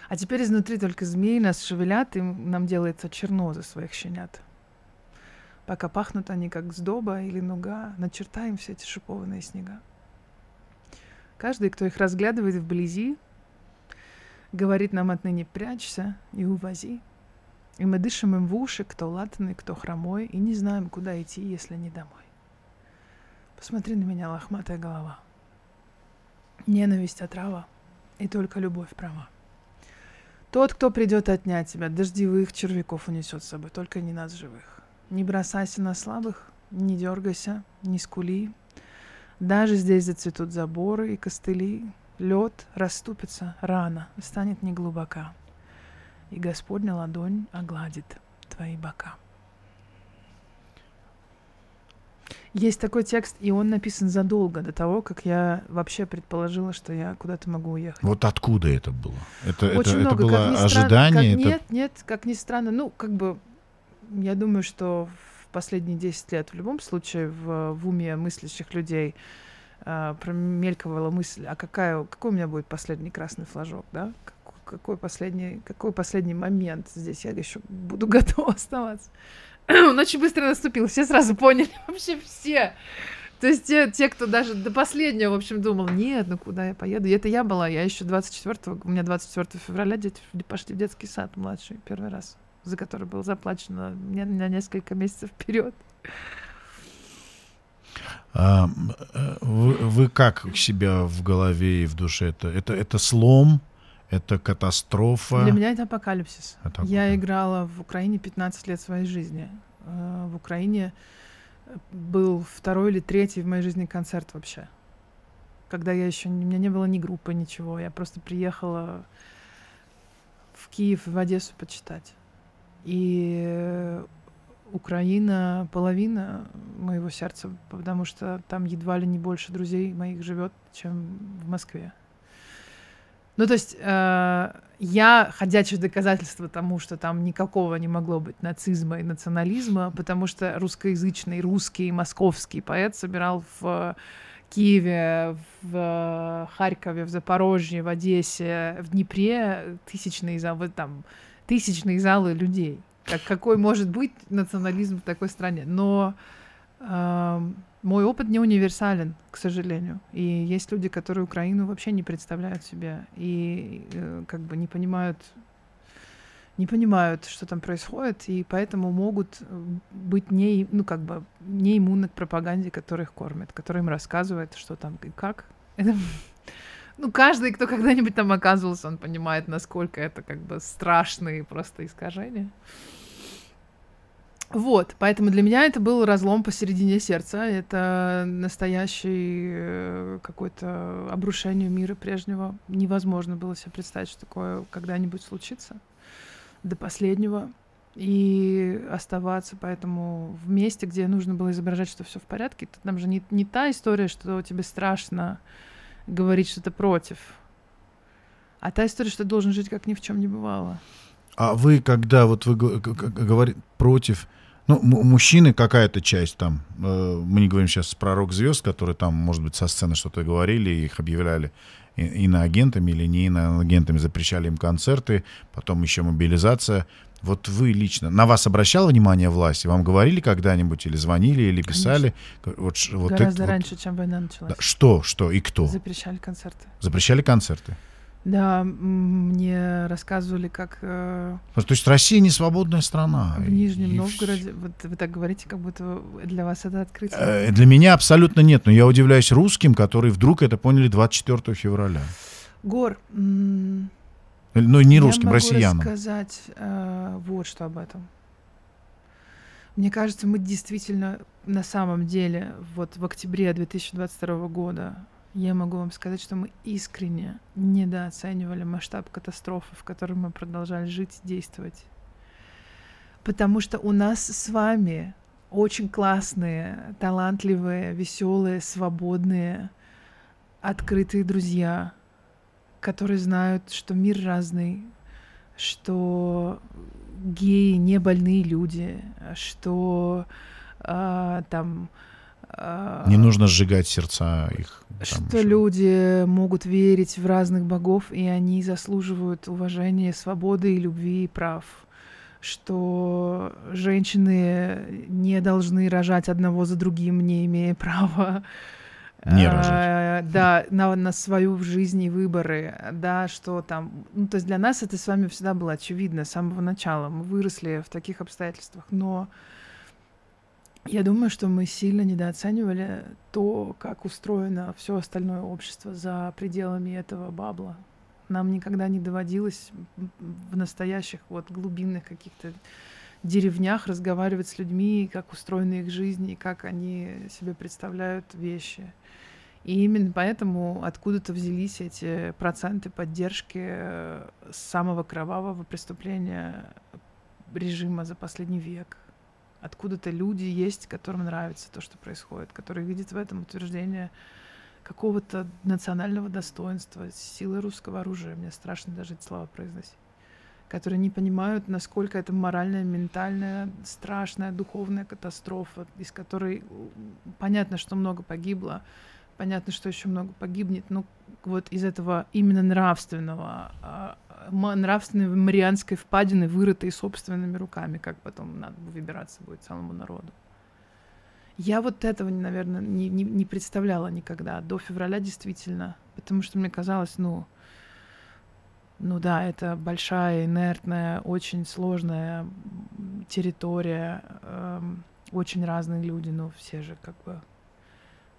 А теперь изнутри только змеи нас шевелят, и нам делается черно за своих щенят. Пока пахнут они, как сдоба или нуга, начертаем все эти шипованные снега. Каждый, кто их разглядывает вблизи, говорит нам отныне «прячься и увози». И мы дышим им в уши, кто латанный, кто хромой, и не знаем, куда идти, если не домой. Посмотри на меня, лохматая голова. Ненависть отрава, и только любовь права. Тот, кто придет отнять тебя, дождевых червяков унесет с собой, только не нас живых. Не бросайся на слабых, не дергайся, не скули, даже здесь зацветут заборы и костыли, лед расступится рано, станет неглубока, и Господня ладонь огладит твои бока. Есть такой текст, и он написан задолго до того, как я вообще предположила, что я куда-то могу уехать. Вот откуда это было? Это, Очень это, много. это было как ожидание? Странно, как, это... Нет, нет, как ни странно. Ну, как бы, я думаю, что последние 10 лет в любом случае в, в уме мыслящих людей э, промелькивала мысль, а какая, какой у меня будет последний красный флажок, да? Какой последний, какой последний момент здесь я еще буду готова оставаться. Он очень быстро наступил, все сразу поняли, вообще все. То есть те, те, кто даже до последнего, в общем, думал, нет, ну куда я поеду? И это я была, я еще 24, у меня 24 февраля дети пошли в детский сад младший первый раз за который было заплачено мне на несколько месяцев вперед. А, э, вы, вы как себя в голове и в душе? Это, это, это слом? Это катастрофа? Для меня это апокалипсис. Это Я играла в Украине 15 лет своей жизни. Э, в Украине был второй или третий в моей жизни концерт вообще. Когда я еще... У меня не было ни группы, ничего. Я просто приехала в Киев, в Одессу почитать. И Украина половина моего сердца, потому что там едва ли не больше друзей моих живет, чем в Москве. Ну, то есть э, я ходячее доказательство тому, что там никакого не могло быть нацизма и национализма, потому что русскоязычный, русский, московский поэт собирал в Киеве, в Харькове, в Запорожье, в Одессе, в Днепре тысячные там, тысячные залы людей. Как, какой может быть национализм в такой стране? Но э, мой опыт не универсален, к сожалению. И есть люди, которые Украину вообще не представляют себе и э, как бы не понимают, не понимают, что там происходит, и поэтому могут э, быть не, ну как бы не иммунны к пропаганде, которая их кормит, которая им рассказывает, что там и как. Это, ну каждый, кто когда-нибудь там оказывался, он понимает, насколько это как бы страшные просто искажения. Вот, поэтому для меня это был разлом посередине сердца. Это настоящий э, какое-то обрушение мира прежнего. Невозможно было себе представить, что такое когда-нибудь случится. До последнего. И оставаться поэтому в месте, где нужно было изображать, что все в порядке. Там же не, не та история, что тебе страшно говорить что-то против, а та история, что ты должен жить, как ни в чем не бывало. А вы, когда вот вы говорите против, ну, мужчины какая-то часть там, э, мы не говорим сейчас про рок-звезд, которые там, может быть, со сцены что-то говорили, их объявляли иноагентами или не иноагентами, запрещали им концерты, потом еще мобилизация. Вот вы лично, на вас обращала внимание власти? Вам говорили когда-нибудь или звонили, или писали? Вот, вот Гораздо это, раньше, вот... чем война началась. Да, что, что и кто? Запрещали концерты. Запрещали концерты? Да, мне рассказывали, как... Э, ну, то есть Россия не свободная страна. В Нижнем и... Новгороде. Вот вы так говорите, как будто для вас это открытие. Э, для меня абсолютно нет, но я удивляюсь русским, которые вдруг это поняли 24 февраля. Гор, ну не русским, я могу россиянам. сказать э, вот что об этом. Мне кажется, мы действительно на самом деле вот в октябре 2022 года я могу вам сказать, что мы искренне недооценивали масштаб катастрофы, в которой мы продолжали жить и действовать. Потому что у нас с вами очень классные, талантливые, веселые, свободные, открытые друзья, которые знают, что мир разный, что геи не больные люди, что э, там не нужно сжигать сердца их. Что еще. люди могут верить в разных богов, и они заслуживают уважения, свободы и любви и прав. Что женщины не должны рожать одного за другим, не имея права. Не рожать. А, да, на, на свою жизнь и выборы, да, что там, ну, то есть для нас это с вами всегда было очевидно с самого начала, мы выросли в таких обстоятельствах, но я думаю, что мы сильно недооценивали то, как устроено все остальное общество за пределами этого бабла. Нам никогда не доводилось в настоящих вот глубинных каких-то деревнях разговаривать с людьми, как устроена их жизнь и как они себе представляют вещи. И именно поэтому откуда-то взялись эти проценты поддержки э, самого кровавого преступления режима за последний век откуда-то люди есть, которым нравится то, что происходит, которые видят в этом утверждение какого-то национального достоинства, силы русского оружия. Мне страшно даже эти слова произносить которые не понимают, насколько это моральная, ментальная, страшная, духовная катастрофа, из которой понятно, что много погибло, понятно, что еще много погибнет, но вот из этого именно нравственного а, нравственной марианской впадины, вырытой собственными руками, как потом надо выбираться будет целому народу. Я вот этого, наверное, не, не, не представляла никогда до февраля действительно, потому что мне казалось, ну, ну да, это большая, инертная, очень сложная территория, эм, очень разные люди, но все же как бы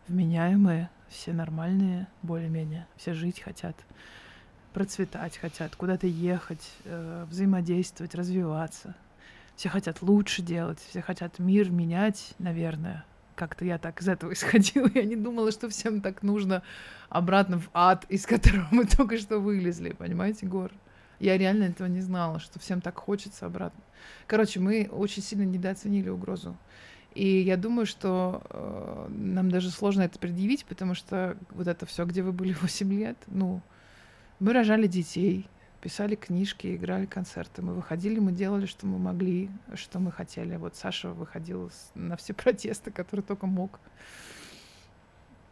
вменяемые, все нормальные, более-менее, все жить хотят процветать хотят, куда-то ехать, э, взаимодействовать, развиваться. Все хотят лучше делать, все хотят мир менять, наверное. Как-то я так из этого исходила. Я не думала, что всем так нужно обратно в ад, из которого мы только что вылезли. Понимаете, Гор? Я реально этого не знала, что всем так хочется обратно. Короче, мы очень сильно недооценили угрозу. И я думаю, что э, нам даже сложно это предъявить, потому что вот это все, где вы были 8 лет, ну, Мы рожали детей, писали книжки, играли концерты. Мы выходили, мы делали, что мы могли, что мы хотели. Вот Саша выходил на все протесты, которые только мог.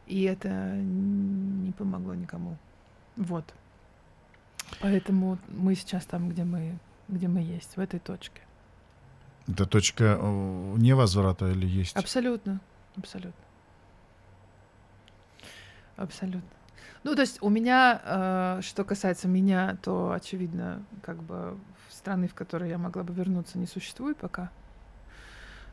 И это не помогло никому. Вот. Поэтому мы сейчас там, где мы, где мы есть, в этой точке. Это точка э, невозврата или есть? Абсолютно. Абсолютно. Абсолютно. Ну, то есть у меня, э, что касается меня, то, очевидно, как бы страны, в которые я могла бы вернуться, не существует пока.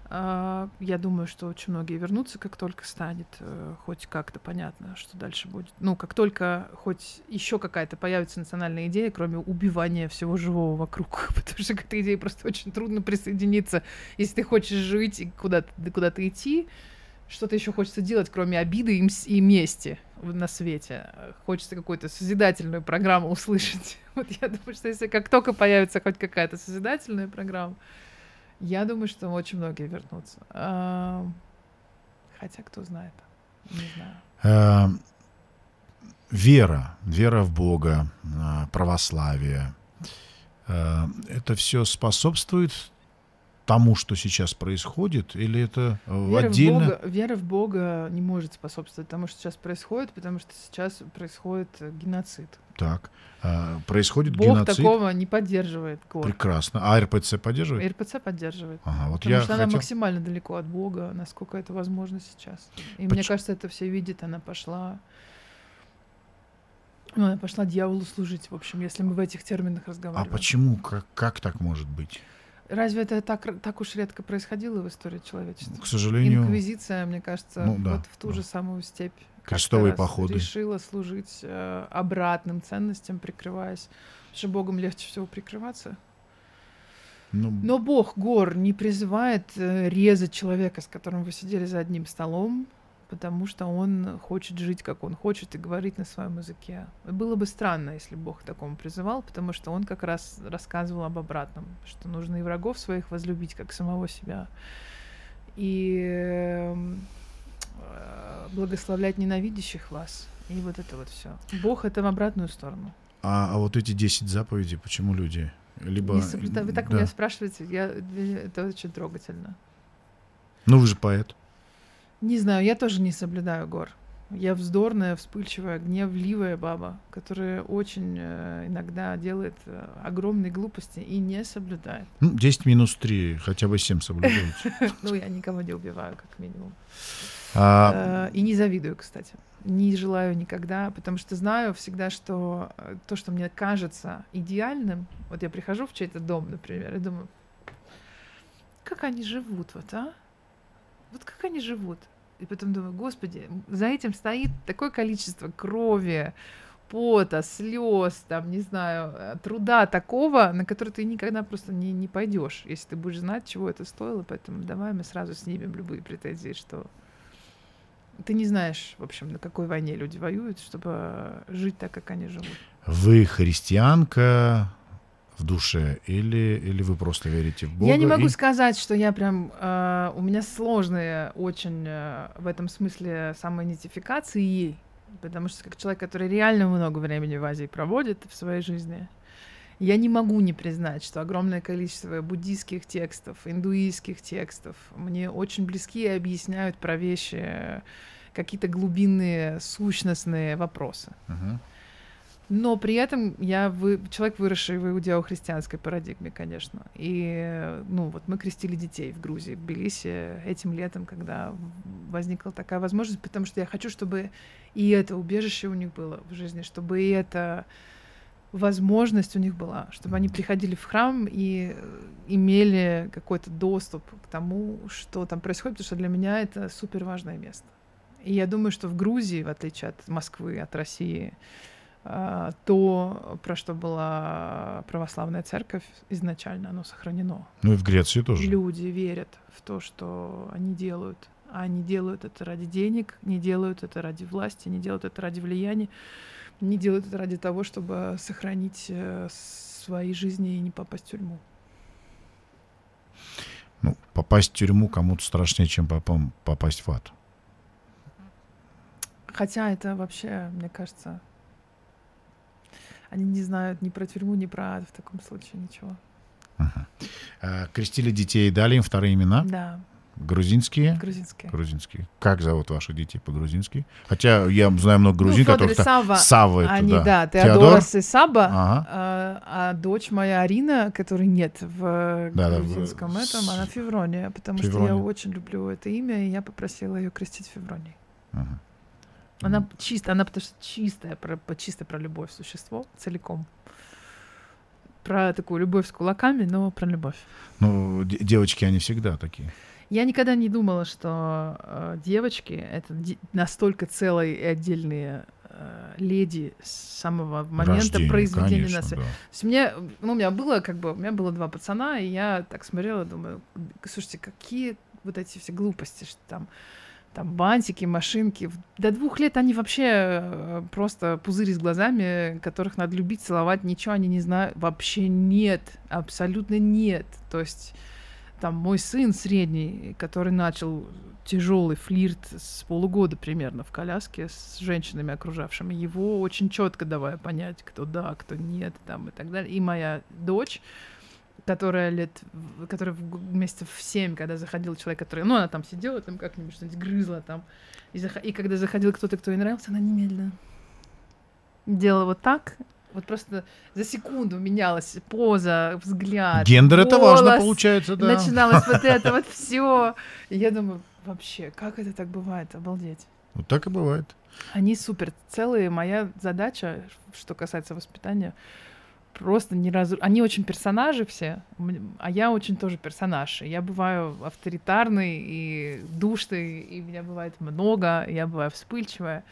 Э, я думаю, что очень многие вернутся, как только станет э, хоть как-то понятно, что дальше будет. Ну, как только хоть еще какая-то появится национальная идея, кроме убивания всего живого вокруг. Потому что к этой идее просто очень трудно присоединиться, если ты хочешь жить и куда-то куда идти что-то еще хочется делать, кроме обиды и мести на свете. Хочется какую-то созидательную программу услышать. Вот я думаю, что если как только появится хоть какая-то созидательная программа, я думаю, что очень многие вернутся. Хотя кто знает, не знаю. А, вера, вера в Бога, а, православие. Это все способствует тому, что сейчас происходит, или это э, вера отдельно? В Бога, вера в Бога не может способствовать тому, что сейчас происходит, потому что сейчас происходит э, геноцид. Так, а, происходит Бог геноцид. такого не поддерживает. Гор. Прекрасно. А РПЦ поддерживает? РПЦ поддерживает. Ага, вот потому я что хотел... она максимально далеко от Бога, насколько это возможно сейчас. И Поч... мне кажется, это все видит, она пошла ну, она пошла дьяволу служить, в общем, если мы в этих терминах а разговариваем. А почему? Как, как так может быть? Разве это так, так уж редко происходило в истории человечества? К сожалению. Инквизиция, мне кажется, ну, да, вот в ту да. же самую степь. Крестовые походы. Решила служить э, обратным ценностям, прикрываясь. Потому что Богом легче всего прикрываться. Ну, Но Бог, Гор, не призывает э, резать человека, с которым вы сидели за одним столом, потому что он хочет жить, как он хочет, и говорить на своем языке. Было бы странно, если Бог к такому призывал, потому что он как раз рассказывал об обратном, что нужно и врагов своих возлюбить, как самого себя, и эм, э, благословлять ненавидящих вас. И вот это вот все. Бог это в обратную сторону. А, а вот эти 10 заповедей, почему люди либо... Не соблюдают. Вы так да. меня спрашиваете, я, это очень трогательно. Ну, вы же поэт. Не знаю, я тоже не соблюдаю гор. Я вздорная, вспыльчивая, гневливая баба, которая очень э, иногда делает э, огромные глупости и не соблюдает. Ну, 10 минус 3, хотя бы 7 соблюдаете. Ну, я никого не убиваю, как минимум. А э, и не завидую, кстати. Не желаю никогда, потому что знаю всегда, что то, что мне кажется идеальным, вот я прихожу в чей-то дом, например, и думаю, как они живут, вот, а? Вот как они живут? И потом думаю, господи, за этим стоит такое количество крови, пота, слез, там, не знаю, э, труда такого, на который ты никогда просто не, не пойдешь, если ты будешь знать, чего это стоило. Поэтому давай мы сразу снимем любые претензии, что ты не знаешь, в общем, на какой войне люди воюют, чтобы жить так, как они живут. Вы христианка, в душе, или, или вы просто верите в Бога? Я не могу и... сказать, что я прям... Э, у меня сложные очень э, в этом смысле самоидентификации, потому что как человек, который реально много времени в Азии проводит в своей жизни, я не могу не признать, что огромное количество буддийских текстов, индуистских текстов мне очень близки и объясняют про вещи, какие-то глубинные, сущностные вопросы. Uh-huh. Но при этом я вы, человек, выросший в иудео-христианской парадигме, конечно. И, ну, вот мы крестили детей в Грузии, в Тбилиси этим летом, когда возникла такая возможность, потому что я хочу, чтобы и это убежище у них было в жизни, чтобы и эта возможность у них была, чтобы они приходили в храм и имели какой-то доступ к тому, что там происходит, потому что для меня это супер важное место. И я думаю, что в Грузии, в отличие от Москвы, от России, то, про что была православная церковь изначально, оно сохранено. Ну и в Греции тоже. Люди верят в то, что они делают. А они делают это ради денег, не делают это ради власти, не делают это ради влияния, не делают это ради того, чтобы сохранить э, свои жизни и не попасть в тюрьму. Ну, попасть в тюрьму кому-то страшнее, чем попасть в ад. Хотя это вообще, мне кажется, Они не знают ни про тюрьму, ни про ад в таком случае ничего. Ага. А, крестили детей, дали им вторые имена? Да, Грузинские? грузинские. Грузинские. Как зовут ваших детей по-грузински? Хотя я знаю много грузин, ну, которых... Савва, Савва это, Они, да. да, Теодор? Теодорос и Саба, Ага. а, а дочь моя Арина, которой нет в Да, да, в- грузинском этом, она Феврония, потому что я Феврония. очень люблю это имя, и я попросила ее крестить Февронией. Ага. Она чисто, она потому что чистая, про, чисто про любовь существо целиком. Про такую любовь с кулаками, но про любовь. Ну, де- девочки, они всегда такие. Я никогда не думала, что э, девочки это ди- настолько целые и отдельные э, леди с самого момента Рождение, произведения конечно, на свет. да. То есть мне, ну, у меня было как бы, у меня было два пацана, и я так смотрела, думаю, слушайте, какие вот эти все глупости, что там, там бантики, машинки. До двух лет они вообще э, просто пузыри с глазами, которых надо любить, целовать, ничего они не знают. Вообще нет, абсолютно нет. То есть там мой сын средний, который начал тяжелый флирт с полугода примерно в коляске с женщинами окружавшими его, очень четко давая понять, кто да, кто нет, там и так далее. И моя дочь, которая лет, которая в г- месяцев в семь, когда заходил человек, который, ну, она там сидела, там как-нибудь что-нибудь грызла там, и, зах- и когда заходил кто-то, кто ей нравился, она немедленно делала вот так, вот просто за секунду менялась поза, взгляд. Гендер это важно, голос. получается, да. Начиналось вот это вот все. Я думаю, вообще, как это так бывает? Обалдеть. Вот так и бывает. Они супер целые. Моя задача, что касается воспитания, просто не разру... Они очень персонажи все, а я очень тоже персонаж. Я бываю авторитарный и душный, и меня бывает много, я бываю вспыльчивая.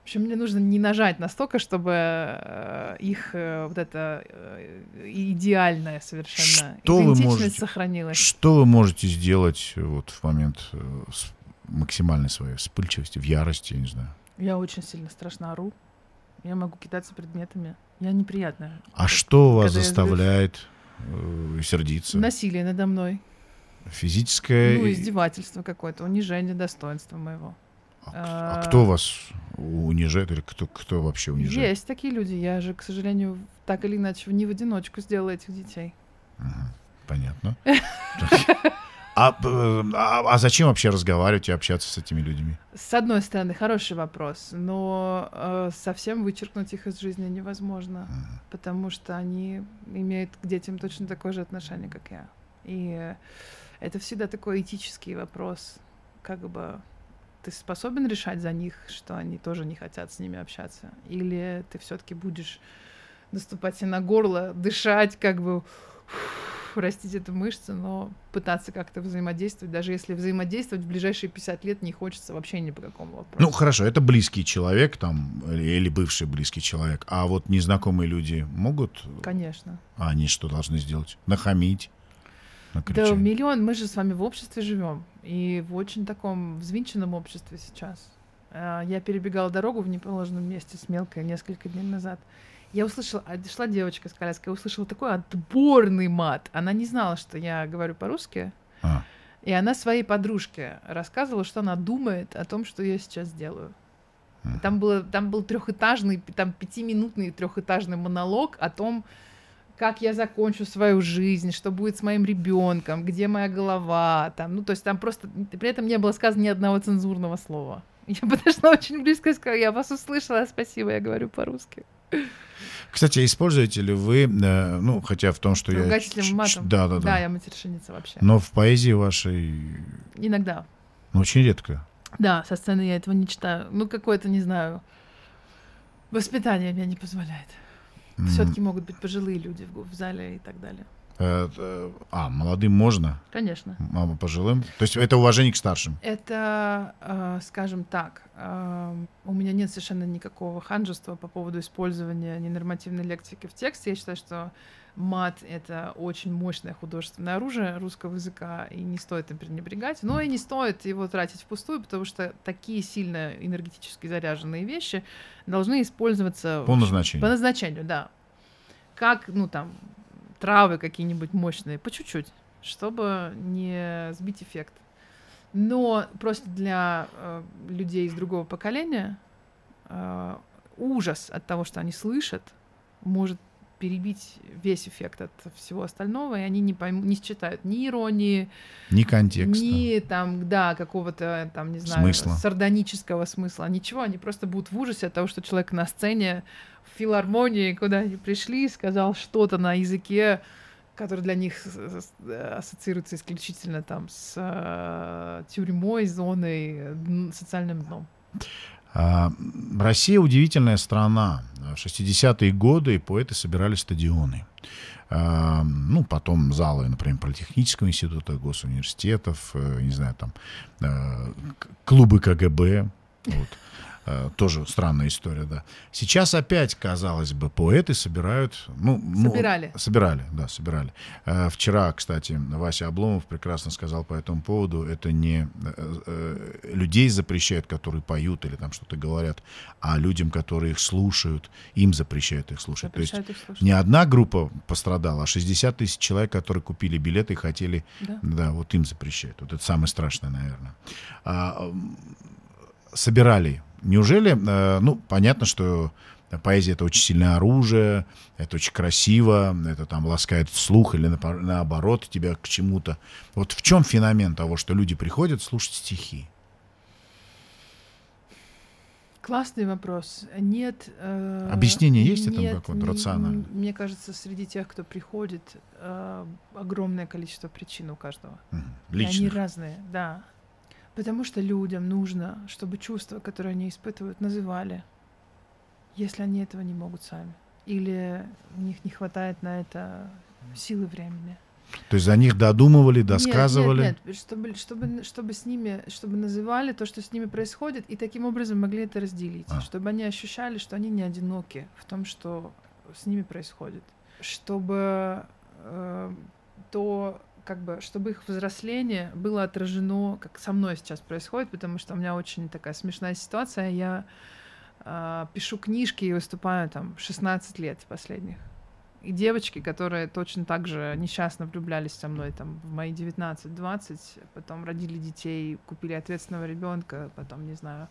В общем, мне нужно не нажать настолько, чтобы э, их э, вот это э, идеальное совершенно Что вы можете- сохранилась. Что вы можете сделать вот в момент максимальной своей вспыльчивости, в ярости, я не знаю? Я очень сильно страшно ору. Я могу кидаться предметами. Я неприятная. А что вас заставляет э, сердиться? Насилие надо мной. Физическое? Ну, издевательство какое-то, унижение достоинства моего. А, а- а кто вас унижает или кто, кто вообще унижает? Есть такие люди. Я же, к сожалению, так или иначе не в одиночку сделала этих детей. Ага, понятно. А, э, а- а зачем вообще разговаривать и общаться с этими людьми? С одной стороны, хороший вопрос, но э, совсем вычеркнуть их из жизни невозможно, Ага. потому что они имеют к детям точно такое же отношение, как я. И это всегда такой этический вопрос, как бы ты способен решать за них, что они тоже не хотят с ними общаться, или ты все-таки будешь наступать себе на горло, дышать, как бы растить эту мышцу, но пытаться как-то взаимодействовать, даже если взаимодействовать в ближайшие 50 лет не хочется вообще ни по какому вопросу. Ну, хорошо, это близкий человек там, или бывший близкий человек. А вот незнакомые люди могут, Конечно. а они что должны сделать? Нахамить? Да, Накричать? миллион, мы же с вами в обществе живем. И в очень таком взвинченном обществе сейчас. А, Я перебегала дорогу в неположенном месте с мелкой несколько дней назад. Я услышала, а, шла девочка с коляской, я услышала такой отборный мат. Она не знала, что я говорю по-русски. А, И она своей подружке рассказывала, что она думает о том, что я сейчас делаю. мгм. Там, было, там был трехэтажный, там пятиминутный трехэтажный монолог о том, как я закончу свою жизнь, что будет с моим ребенком, где моя голова, там, ну, то есть там просто, при этом не было сказано ни одного цензурного слова. Я подошла очень близко и сказала, я вас услышала, спасибо, я говорю по-русски. Кстати, используете ли вы, э, ну, хотя в том, что я... Матом. Да, да, да. Да, я матершинница вообще. Но в поэзии вашей Иногда. ну, очень редко. Да, со сцены я этого не читаю. Ну, какое-то, не знаю, воспитание меня не позволяет. М, Все-таки могут быть пожилые люди в зале и так далее. Э, э, А, молодым можно, Конечно. а пожилым? То есть это уважение к старшим? Это, э, скажем так, у меня нет совершенно никакого ханжества по поводу использования ненормативной лексики в тексте. Я считаю, что мат — это очень мощное художественное оружие русского языка, и не стоит им пренебрегать. Но и не стоит его тратить впустую, потому что такие сильно энергетически заряженные вещи должны использоваться По назначению. по назначению, да. Как, ну, там, травы какие-нибудь мощные, по чуть-чуть, чтобы не сбить эффект. Но просто для э, людей из другого поколения э, ужас от того, что они слышат, может перебить весь эффект от всего остального, и они не поймут, не считают ни иронии, ни контекста, ни там, да, какого-то там, не знаю, Смысла. сардонического смысла, ничего, они просто будут в ужасе от того, что человек на сцене в филармонии, куда они пришли, сказал что-то на языке, который для них ассоциируется исключительно там с э, тюрьмой, зоной, социальным дном. А, Россия удивительная страна. В 60-е годы поэты собирали стадионы. А, Ну, потом залы, например, Политехнического института, госуниверситетов, э, не знаю, там, э, клубы КГБ. Вот. Э, Тоже странная история, да. Сейчас опять, казалось бы, поэты собирают... Ну, ну, Собирали. Собирали, да, собирали. Э, Вчера, кстати, Вася Обломов прекрасно сказал по этому поводу, это не э, людей запрещают, которые поют или там что-то говорят, а людям, которые их слушают, им запрещают их слушать. То есть Запрещают их слушать. не одна группа пострадала, а 60 тысяч человек, которые купили билеты и хотели, Да. да, вот им запрещают. Вот это самое страшное, наверное. А, собирали. Неужели, э, ну, понятно, что поэзия это очень сильное оружие, это очень красиво, это там ласкает слух или наоборот тебя к чему-то. Вот в чем феномен того, что люди приходят слушать стихи? Классный вопрос. Нет. э, Объяснение есть этому какое-то рациональное? Мне кажется, среди тех, кто приходит, э, огромное количество причин у каждого. Мгм. И Они Лично. разные, да. Потому что людям нужно, чтобы чувства, которые они испытывают, называли, если они этого не могут сами. Или у них не хватает на это силы времени. То есть за них додумывали, досказывали. Нет, нет, нет. Чтобы, чтобы, чтобы с ними, чтобы называли то, что с ними происходит, и таким образом могли это разделить. А. Чтобы они ощущали, что они не одиноки в том, что с ними происходит. Чтобы э, то, как бы, чтобы их взросление было отражено, как со мной сейчас происходит, потому что у меня очень такая смешная ситуация. Я э, пишу книжки и выступаю там 16 лет последних. И девочки, которые точно так же несчастно влюблялись со мной там в мои 19-20, потом родили детей, купили ответственного ребенка, потом, не знаю,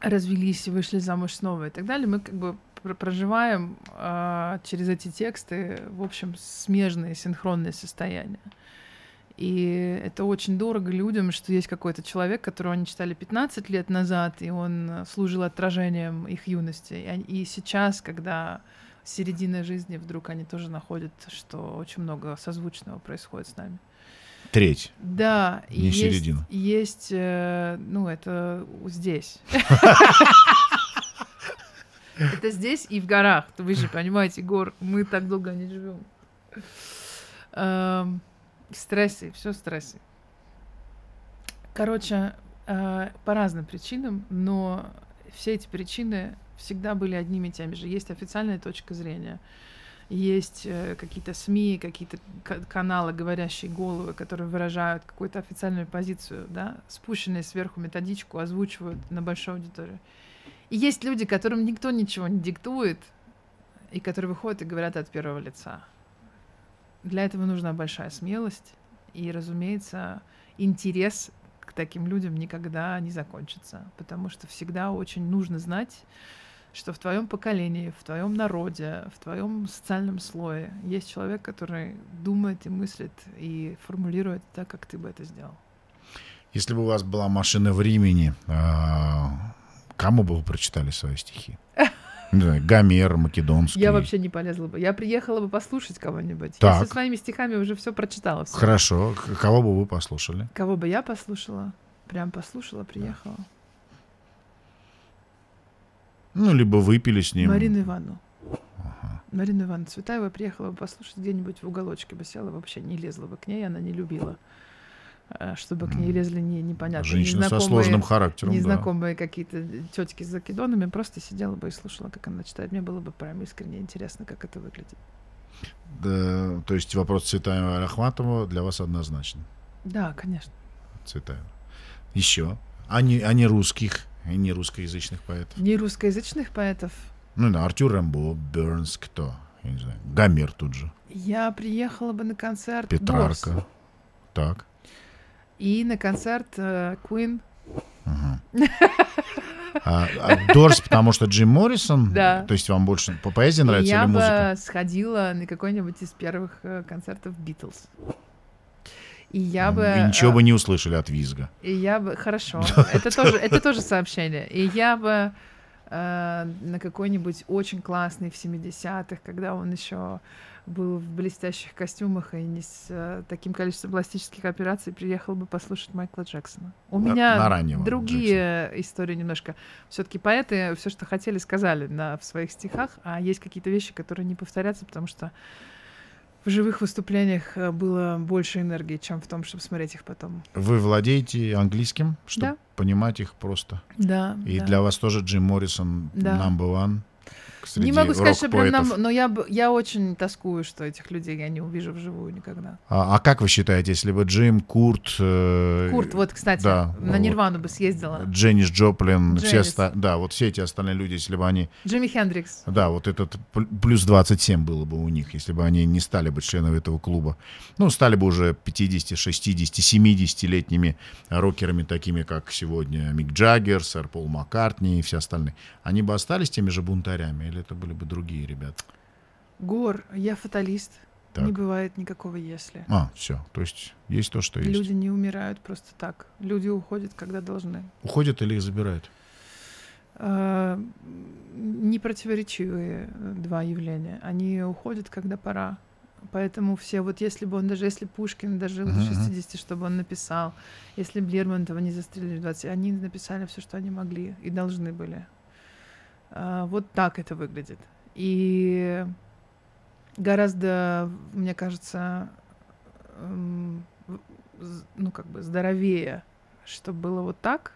развелись и вышли замуж снова и так далее, мы как бы проживаем а, через эти тексты, в общем, смежные, синхронные состояния. И это очень дорого людям, что есть какой-то человек, которого они читали 15 лет назад, и он э, служил отражением их юности. И, они- и сейчас, когда середина жизни, вдруг они тоже находят, что очень много созвучного происходит с нами. Треть. Да, Не есть, середина. есть, э, ну, это здесь. Это здесь и в горах. Вы же понимаете, гор, мы так долго не живем. Эм, Стрессы, все стрессы. Короче, э, по разным причинам, но все эти причины всегда были одними и теми же. Есть официальная точка зрения, есть э, какие-то СМИ, какие-то каналы, говорящие головы, которые выражают какую-то официальную позицию, да, спущенные сверху методичку, озвучивают на большую аудиторию. И есть люди, которым никто ничего не диктует, и которые выходят и говорят от первого лица. Для этого нужна большая смелость, и, разумеется, интерес к таким людям никогда не закончится, потому что всегда очень нужно знать, что в твоем поколении, в твоем народе, в твоем социальном слое есть человек, который думает и мыслит и формулирует так, как ты бы это сделал. Если бы у вас была машина времени, а, кому бы вы прочитали свои стихи? Не знаю, Гомер, Македонский. Я вообще не полезла бы. Я приехала бы послушать кого-нибудь. Так. Я со своими стихами уже все прочитала. Хорошо. Кого бы вы послушали? Кого бы я послушала? Прям послушала, приехала. Ну, либо выпили с ним. Марину Ивановну. Ага. Марину Ивановну Цветаева приехала бы послушать где-нибудь в уголочке бы села, вообще не лезла бы к ней, она не любила, чтобы к ней лезли не, непонятно Женщина со сложным характером, да. незнакомые какие-то тетки с закидонами, просто сидела бы и слушала, как она читает. Мне было бы прям искренне интересно, как это выглядит. Да, то есть вопрос Цветаева и Ахматова для вас однозначно. Да, конечно. Цветаева. Еще. А не, а не русских, и не русскоязычных поэтов. Не русскоязычных поэтов. Ну да, Артюр Рэмбо, Бернс, кто? Я не знаю. Гомер тут же. Я приехала бы на концерт Петрарка. Так. И на концерт э, Queen. А, а Дорс, потому что Джим Моррисон? Да. То есть вам больше по поэзии нравится я или музыка? бы сходила на какой-нибудь из первых э, концертов Битлз. И я бы... И ничего э, бы не услышали от визга. И я бы... Хорошо. Это тоже, это тоже сообщение. И я бы э, на какой-нибудь очень классный в 70-х, когда он еще был в блестящих костюмах и не с э, таким количеством пластических операций, приехал бы послушать Майкла Джексона. У На- меня на раннего другие истории немножко. Все-таки поэты все, что хотели, сказали на, в своих стихах, а есть какие-то вещи, которые не повторятся, потому что в живых выступлениях э, было больше энергии, чем в том, чтобы смотреть их потом. Вы владеете английским, чтобы Да. понимать их просто? Да. И да. для вас тоже Джим Моррисон Да. number one среди Не могу сказать, что прям нам, но я, я очень тоскую, что этих людей я не увижу вживую никогда. А, а как вы считаете, если бы Джим, Курт, э, Курт, вот, кстати, да, на вот. Нирвану бы съездила. Дженнис Джоплин, все Дженнис. оста- да, вот все эти остальные люди, если бы они, Джимми Хендрикс. да, вот этот пл- плюс 27 было бы у них, если бы они не стали бы членами этого клуба. Ну, стали бы уже 50, 60, 70-летними рокерами, такими, как сегодня Мик Джаггер, сэр Пол Маккартни и все остальные. Они бы остались теми же бунтарями, или это были бы другие ребята? Гор, я фаталист. Так. Не бывает никакого если. А, все, то есть есть то, что есть. Люди не умирают просто так. Люди уходят, когда должны. Уходят или их забирают? Э, Непротиворечивые э, два явления. Они уходят, когда пора. Поэтому все, вот если бы он, даже если Пушкин дожил до Мгм, мгм. 60, чтобы он написал, если бы Лермонтова не застрелили в 20, они написали все, что они могли и должны были. А, Вот так это выглядит. И гораздо, мне кажется, ну, как бы здоровее, чтобы было вот так,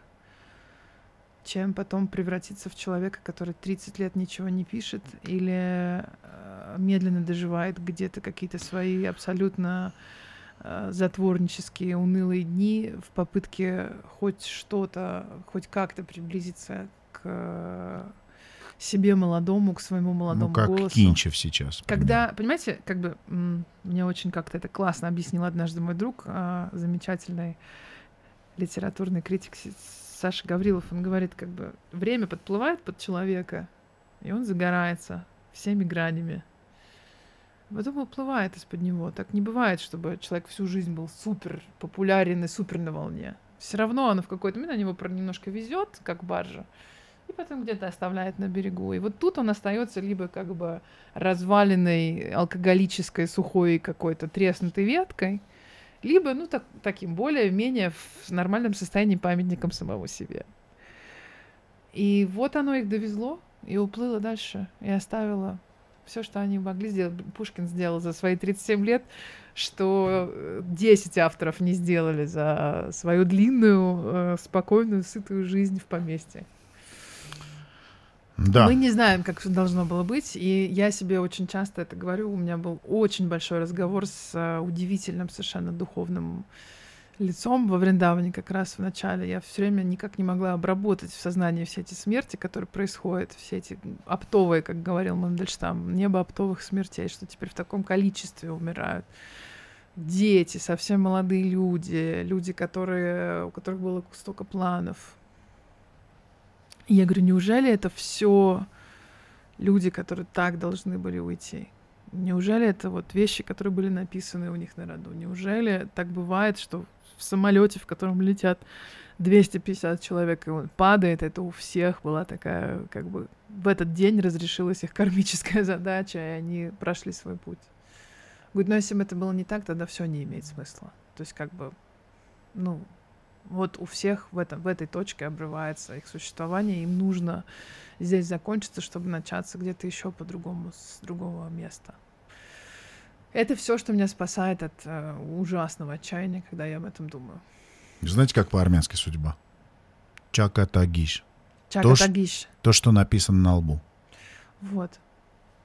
чем потом превратиться в человека, который 30 лет ничего не пишет или э, медленно доживает где-то какие-то свои абсолютно э, затворнические, унылые дни в попытке хоть что-то, хоть как-то приблизиться к себе молодому, к своему молодому ну, как голосу. Кинчев сейчас. Когда, понимаете, как бы мне очень как-то это классно объяснил однажды мой друг, а, замечательный литературный критик Саша Гаврилов, он говорит, как бы время подплывает под человека, и он загорается всеми гранями. Потом уплывает из-под него. Так не бывает, чтобы человек всю жизнь был супер популярен и супер на волне. Все равно оно в какой-то момент на него немножко везет, как баржа, и потом где-то оставляет на берегу. И вот тут он остается либо как бы разваленной алкоголической сухой какой-то треснутой веткой, либо, ну, так, таким более-менее в нормальном состоянии памятником самому себе. И вот оно их довезло и уплыло дальше, и оставило все, что они могли сделать. Пушкин сделал за свои 37 лет, что э, 10 авторов не сделали за свою длинную, э, спокойную, сытую жизнь в поместье. Да. Мы не знаем, как все должно было быть, и я себе очень часто это говорю. У меня был очень большой разговор с э, удивительным совершенно духовным лицом во Вриндаване как раз в начале. Я все время никак не могла обработать в сознании все эти смерти, которые происходят, все эти оптовые, как говорил Мандельштам, небо оптовых смертей, что теперь в таком количестве умирают. Дети, совсем молодые люди, люди, которые, у которых было столько планов. Я говорю, неужели это все люди, которые так должны были уйти? Неужели это вот вещи, которые были написаны у них на роду? Неужели так бывает, что в самолете, в котором летят 250 человек, и он падает, это у всех была такая, как бы в этот день разрешилась их кармическая задача, и они прошли свой путь. Говорит, ну если бы это было не так, тогда все не имеет смысла. То есть как бы, ну, вот у всех в, этом, в этой точке обрывается их существование, им нужно здесь закончиться, чтобы начаться где-то еще по-другому, с другого места. Это все, что меня спасает от э, ужасного отчаяния, когда я об этом думаю. Знаете, как по-армянски судьба? Чакатагиш. Чака ш- Тагиш. То, что написано на лбу. Вот.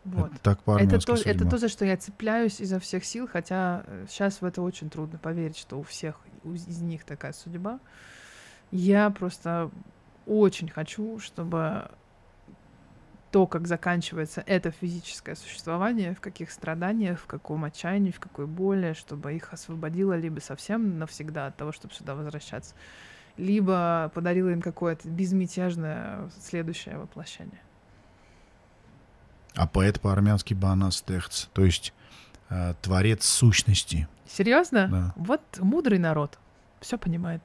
Вот. Это так Это по-армянски то, судьба. это то, за что я цепляюсь изо всех сил, хотя сейчас в это очень трудно поверить, что у всех у- из них такая судьба. Я просто очень хочу, чтобы то, как заканчивается это физическое существование, в каких страданиях, в каком отчаянии, в какой боли, чтобы их освободило либо совсем навсегда от того, чтобы сюда возвращаться, либо подарила им какое-то безмятежное следующее воплощение. А поэт по-армянски Банас Техц, то есть э, творец сущности. Серьезно? Да. Вот мудрый народ, все понимает.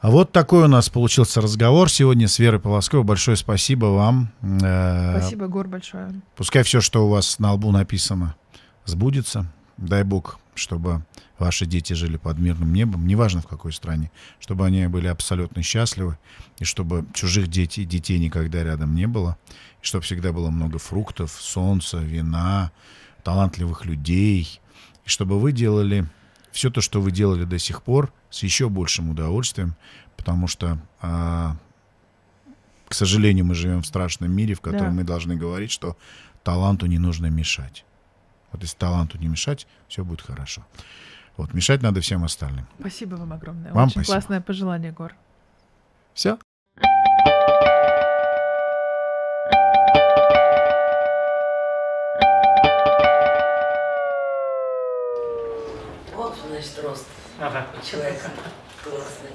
А вот такой у нас получился разговор сегодня с Верой Полосковой. Большое спасибо вам. Э, Спасибо, Гор, большое. Пускай все, что у вас на лбу написано, сбудется. Дай Бог, чтобы ваши дети жили под мирным небом, неважно в какой стране, чтобы они были абсолютно счастливы, и чтобы чужих детей, детей никогда рядом не было, и чтобы всегда было много фруктов, солнца, вина, талантливых людей, и чтобы вы делали все то, что вы делали до сих пор, с еще большим удовольствием, потому что, а, к сожалению, мы живем в страшном мире, в котором Да. мы должны говорить, что таланту не нужно мешать. Вот если таланту не мешать, все будет хорошо. Вот мешать надо всем остальным. Спасибо вам огромное. Вам Очень спасибо. классное пожелание, Гор. Все. Вот, значит, рост Ага. человека классный.